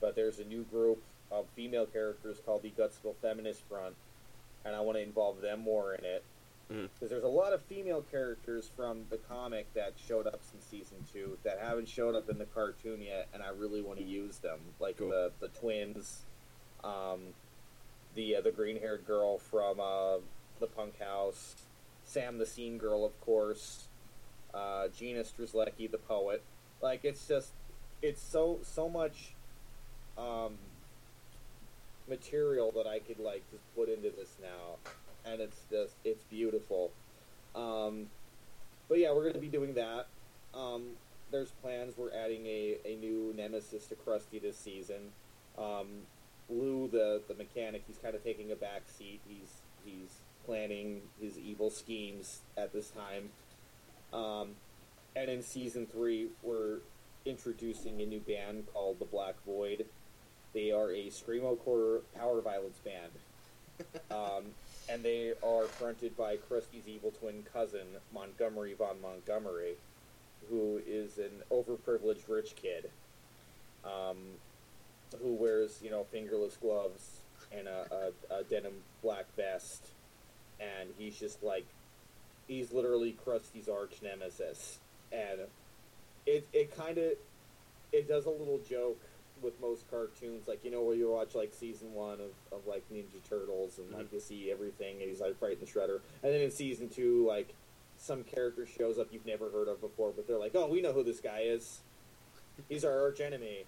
[SPEAKER 2] But there's a new group of female characters called the Gutsville Feminist Front, and I want to involve them more in it. Because there's a lot of female characters from the comic that showed up since season two that haven't showed up in the cartoon yet, and I really want to use them, like
[SPEAKER 1] Cool.
[SPEAKER 2] the the twins, um, the uh, the green haired girl from uh, the Punk House, Sam the Scene Girl, of course, uh, Gina Strzelecki, the poet. Like it's just, it's so so much um, material that I could like just put into this now, and it's just it's beautiful. Um, but yeah, we're going to be doing that. Um, there's plans. We're adding a, a new nemesis to Krusty this season. Um, Lou, the the mechanic, he's kind of taking a back seat. He's he's planning his evil schemes at this time. Um, and in season three, we're introducing a new band called the Black Void. They are a screamo core power violence band, um, and they are fronted by Krusty's evil twin cousin Montgomery von Montgomery, who is an overprivileged rich kid, um, who wears you know fingerless gloves and a, a, a denim black vest, and he's just like he's literally Krusty's arch nemesis, and it it kind of it does a little joke with most cartoons, like you know where you watch like season one of, of like Ninja Turtles and like mm-hmm. you see everything, and he's like fighting the Shredder, and then in season two, like some character shows up you've never heard of before, but they're like, oh, we know who this guy is. He's our arch enemy.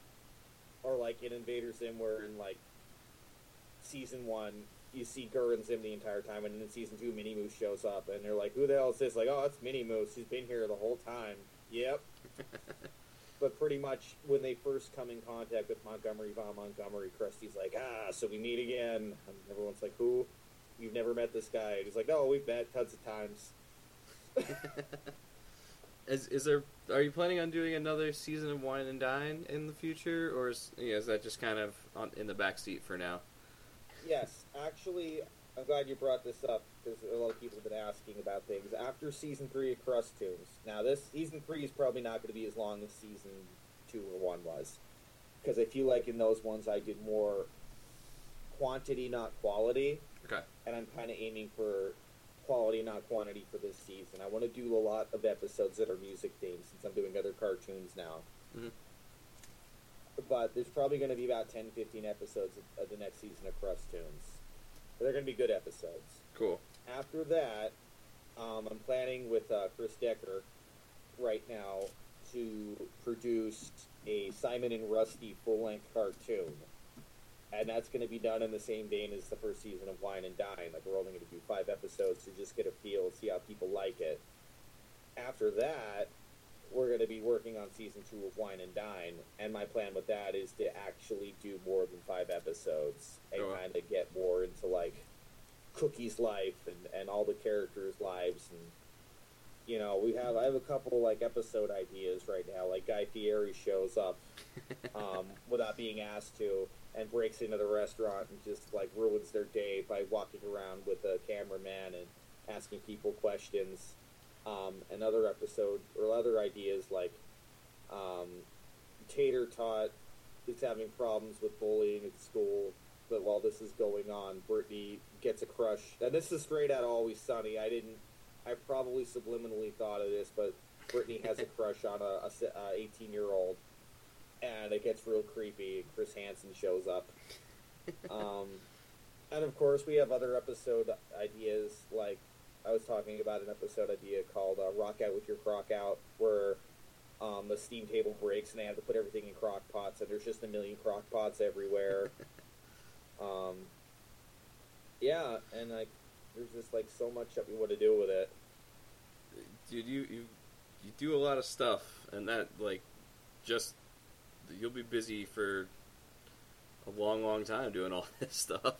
[SPEAKER 2] Or like in Invader Zim, where in like season one, you see GIR and Zim the entire time, and then in season two, Mini Moose shows up, and they're like, "Who the hell is this?" Like, "Oh, it's Mini Moose, He's been here the whole time." Yep. but pretty much when they first come in contact with Montgomery von Montgomery, Krusty's like, "Ah, so we meet again." And everyone's like, "Who? You've never met this guy?" And he's like, "No, we've met tons of times."
[SPEAKER 1] Is is there? Are you planning on doing another season of Wine and Dine in the future, or is, you know, is that just kind of on, in the back seat for now?
[SPEAKER 2] Yes, actually, I'm glad you brought this up because a lot of people have been asking about things. After season three of Crustoons, now this season three is probably not going to be as long as season two or one was, because I feel like in those ones I did more quantity, not quality,
[SPEAKER 1] Okay.
[SPEAKER 2] and I'm kind of aiming for quality, not quantity for this season. I want to do a lot of episodes that are music themed since I'm doing other cartoons now.
[SPEAKER 1] Mhm.
[SPEAKER 2] But there's probably going to be about 10, 15 episodes of, of the next season of Crustoons. They're going to be good episodes.
[SPEAKER 1] Cool.
[SPEAKER 2] After that, um, I'm planning with uh, Chris Decker right now to produce a Simon and Rusty full length cartoon. And that's going to be done in the same vein as the first season of Wine and Dine. Like, we're only going to do five episodes to just get a feel, see how people like it. After that, we're going to be working on season two of Wine and Dine. And my plan with that is to actually do more than five episodes and
[SPEAKER 1] Oh.
[SPEAKER 2] kind of get more into, like, Cookie's life and, and all the characters' lives and you know we have I have a couple like episode ideas right now like Guy Fieri shows up um, without being asked to and breaks into the restaurant and just like ruins their day by walking around with a cameraman and asking people questions um, another episode or other ideas like um, Tater Tot is having problems with bullying at school but while this is going on, Brittany gets a crush. And this is straight out of Always Sunny. I didn't. I probably subliminally thought of this, but Brittany has a crush on a, a se- uh, 18 year old, and it gets real creepy. Chris Hansen shows up. Um, and of course, we have other episode ideas. Like I was talking about an episode idea called uh, "Rock Out with Your Crock Out," where um, the steam table breaks and they have to put everything in crock pots, and there's just a million crock pots everywhere. Um, yeah, and like, there's just like so much that we want to do with it.
[SPEAKER 1] Dude, you you you do a lot of stuff, and that like just you'll be busy for a long, long time doing all this stuff.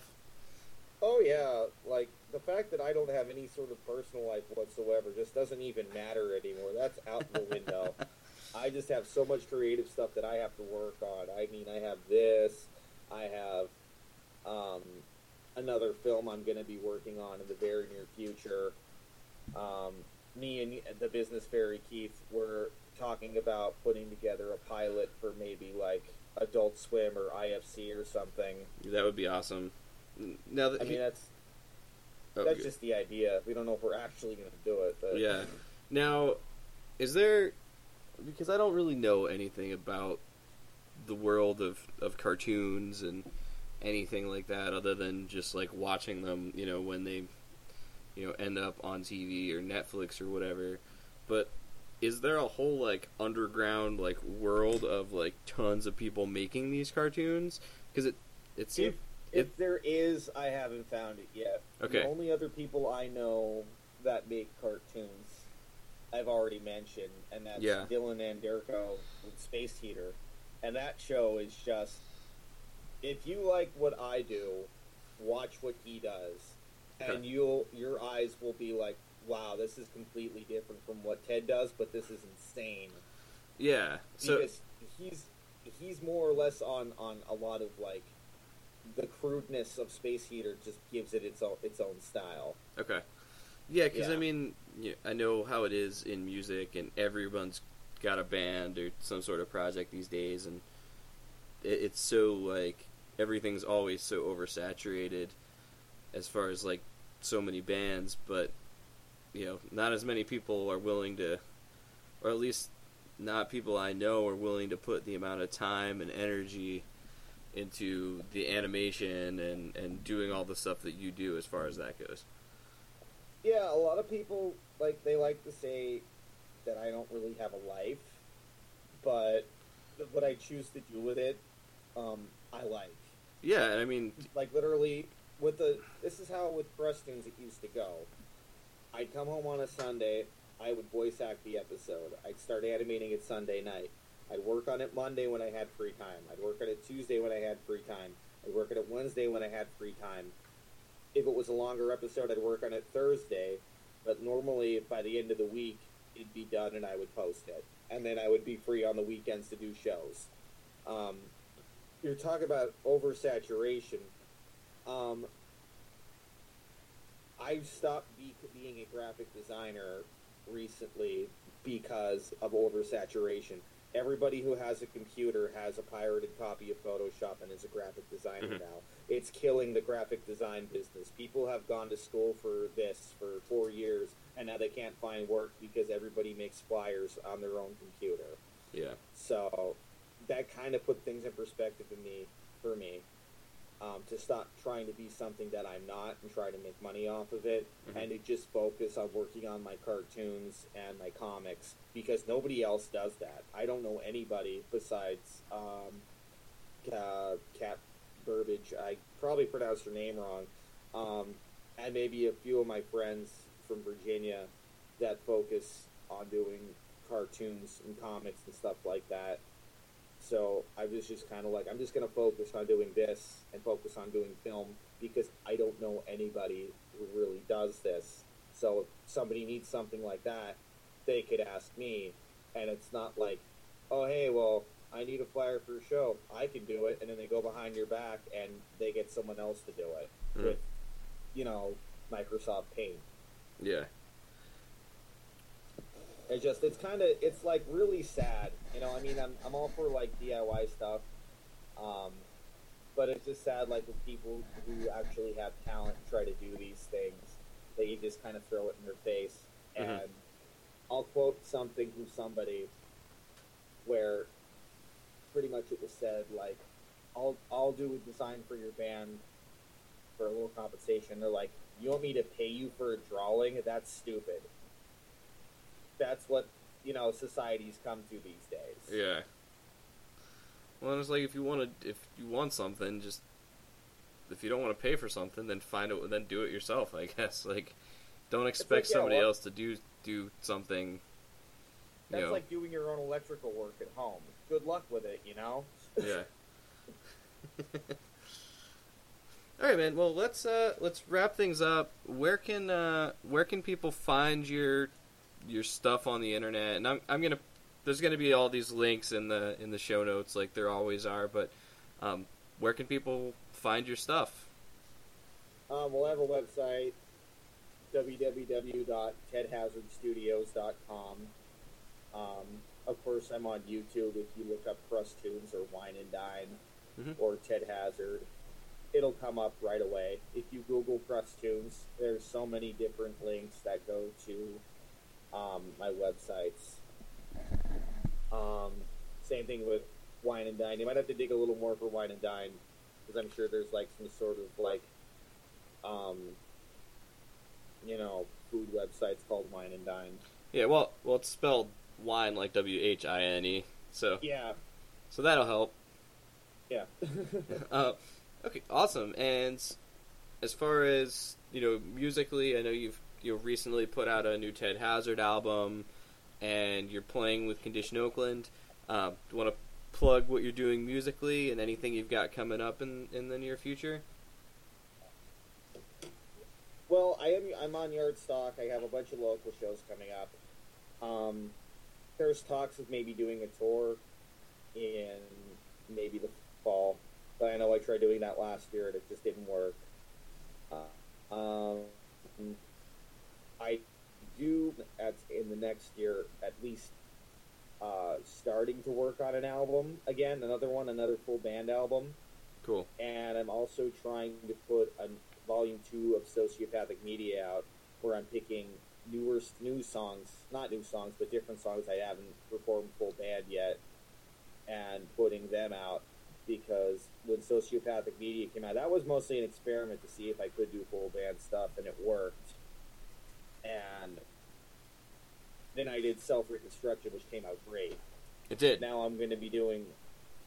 [SPEAKER 2] Oh yeah, like the fact that I don't have any sort of personal life whatsoever just doesn't even matter anymore. That's out the window. I just have so much creative stuff that I have to work on. I mean, I have this. I have um, another film I'm going to be working on in the very near future. Um, me and the business fairy Keith were talking about putting together a pilot for maybe like Adult Swim or IFC or something.
[SPEAKER 1] That would be awesome. Now that
[SPEAKER 2] I mean, that's
[SPEAKER 1] Oh,
[SPEAKER 2] that's
[SPEAKER 1] good.
[SPEAKER 2] just the idea. We don't know if we're actually going to do it. But
[SPEAKER 1] yeah. Now, is there because I don't really know anything about the world of of cartoons and anything like that other than just like watching them, you know, when they you know end up on TV or Netflix or whatever. But is there a whole like underground like world of like tons of people making these cartoons? Because it it seems
[SPEAKER 2] If, there is, I haven't found it yet.
[SPEAKER 1] Okay.
[SPEAKER 2] The only other people I know that make cartoons, I've already mentioned, and that's
[SPEAKER 1] Yeah.
[SPEAKER 2] Dylan Anderko with Space Heater, and that show is just if you like what I do, watch what he does, and you'll your eyes will be like, "Wow, this is completely different from what Tedd does, but this is insane."
[SPEAKER 1] Yeah. So
[SPEAKER 2] because he's he's more or less on on a lot of like the crudeness of Space Heater just gives it its own its own style.
[SPEAKER 1] okay. Yeah, because I
[SPEAKER 2] Yeah.
[SPEAKER 1] mean, yeah, I know how it is in music, and everyone's got a band or some sort of project these days, and it, it's so like everything's always so oversaturated as far as like so many bands, but you know, not as many people are willing to, or at least not people I know are willing to put the amount of time and energy into the animation and and doing all the stuff that you do as far as that goes.
[SPEAKER 2] Yeah, a lot of people like they like to say that I don't really have a life, but what I choose to do with it, um, I like.
[SPEAKER 1] Yeah, and I mean,
[SPEAKER 2] Like literally, with the this is how with Preston's it used to go. I'd come home on a Sunday. I would voice act the episode. I'd start animating it Sunday night. I'd work on it Monday when I had free time. I'd work on it Tuesday when I had free time. I'd work on it Wednesday when I had free time. If it was a longer episode, I'd work on it Thursday. But normally, by the end of the week, it'd be done and I would post it. And then I would be free on the weekends to do shows. Um, you're talking about oversaturation. Um, I stopped be- being a graphic designer recently because of oversaturation. Everybody who has a computer has a pirated copy of Photoshop and is a graphic designer
[SPEAKER 1] Mhm.
[SPEAKER 2] now. It's killing the graphic design business. People have gone to school for this for four years, and now they can't find work because everybody makes flyers on their own computer.
[SPEAKER 1] yeah,
[SPEAKER 2] So that kind of put things in perspective in me for me um, to stop trying to be something that I'm not and try to make money off of it,
[SPEAKER 1] Mhm.
[SPEAKER 2] and to just focus on working on my cartoons and my comics because nobody else does that. I don't know anybody besides um, uh, Kat Burbage. I probably pronounced her name wrong, um, and maybe a few of my friends from Virginia that focus on doing cartoons and comics and stuff like that. So I was just kind of like, I'm just going to focus on doing this and focus on doing film because I don't know anybody who really does this. So if somebody needs something like that, they could ask me. And it's not like, oh, hey, well, I need a flyer for a show. I can do it. And then they go behind your back and they get someone else to do it
[SPEAKER 1] Mhm.
[SPEAKER 2] with, you know, Microsoft Paint.
[SPEAKER 1] yeah,
[SPEAKER 2] It just it's kind of it's like really sad, you know. I mean, I'm I'm all for like DIY stuff, um, but it's just sad like with people who actually have talent try to do these things, that you just kind of throw it in their face.
[SPEAKER 1] Mhm.
[SPEAKER 2] And I'll quote something from somebody where pretty much it was said like, "I'll I'll do a design for your band for a little compensation." They're like, "You want me to pay you for a drawing? That's stupid." That's what you know society's come to these days.
[SPEAKER 1] yeah. Well, it's like if you want to, if you want something, just if you don't want to pay for something, then find it, then do it yourself. I guess like don't expect
[SPEAKER 2] like, yeah,
[SPEAKER 1] somebody else to do do something. You
[SPEAKER 2] That's
[SPEAKER 1] know,
[SPEAKER 2] like doing your own electrical work at home. Good luck with it, you know.
[SPEAKER 1] yeah. All right, man. Well, let's uh, let's wrap things up. Where can uh, where can people find your your stuff on the internet? And I'm I'm gonna there's gonna be all these links in the in the show notes, like there always are. But um, where can people find your stuff?
[SPEAKER 2] Um, we'll have a website www.teddhazardstudios.com. Um, of course, I'm on YouTube. If you look up Crustoons or Whine and Dine
[SPEAKER 1] Mhm.
[SPEAKER 2] or Tedd Hazard, it'll come up right away. If you Google Crustoons, there's so many different links that go to um, my websites. Um, same thing with Whine and Dine. You might have to dig a little more for Whine and Dine because I'm sure there's like some sort of like, um, you know, food websites called Wine and Dine.
[SPEAKER 1] Yeah, well, well, it's spelled wine like W H I N E, so
[SPEAKER 2] Yeah,
[SPEAKER 1] so that'll help.
[SPEAKER 2] yeah.
[SPEAKER 1] Uh, okay, awesome. And as far as you know, musically, I know you've you know, recently put out a new Tedd Hazard album, and you're playing with Condition Oakland. Um, want to plug what you're doing musically and anything you've got coming up in in the near future?
[SPEAKER 2] Well, I am. I'm on Yardstock. I have a bunch of local shows coming up. Um, there's talks of maybe doing a tour in maybe the fall. But I know I tried doing that last year and it just didn't work. Uh, um, I do at in the next year at least uh, starting to work on an album again, another one, another full band album
[SPEAKER 1] Cool.
[SPEAKER 2] and I'm also trying to put a volume two of Sociopathic Media out, where I'm picking newer new songs, not new songs, but different songs I haven't performed full band yet, and putting them out because when Sociopathic Media came out, that was mostly an experiment to see if I could do full band stuff, and it worked. And then I did Self Reconstruction, which came out great
[SPEAKER 1] It did.
[SPEAKER 2] now I'm going to be doing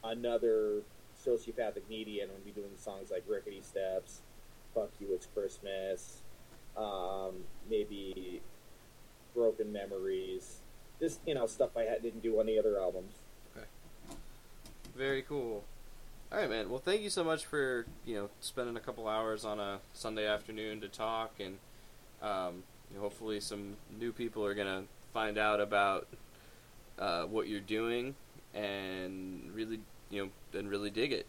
[SPEAKER 2] another sociopathic media, and I'm going to be doing songs like Rickety Steps, Fuck You, It's Christmas, um, maybe Broken Memories, just you know stuff I didn't do on the other albums. Okay.
[SPEAKER 1] Very cool. All right, man. Well, thank you so much for you know spending a couple hours on a Sunday afternoon to talk, and um, hopefully some new people are gonna find out about uh, what you're doing and really you know and really dig it.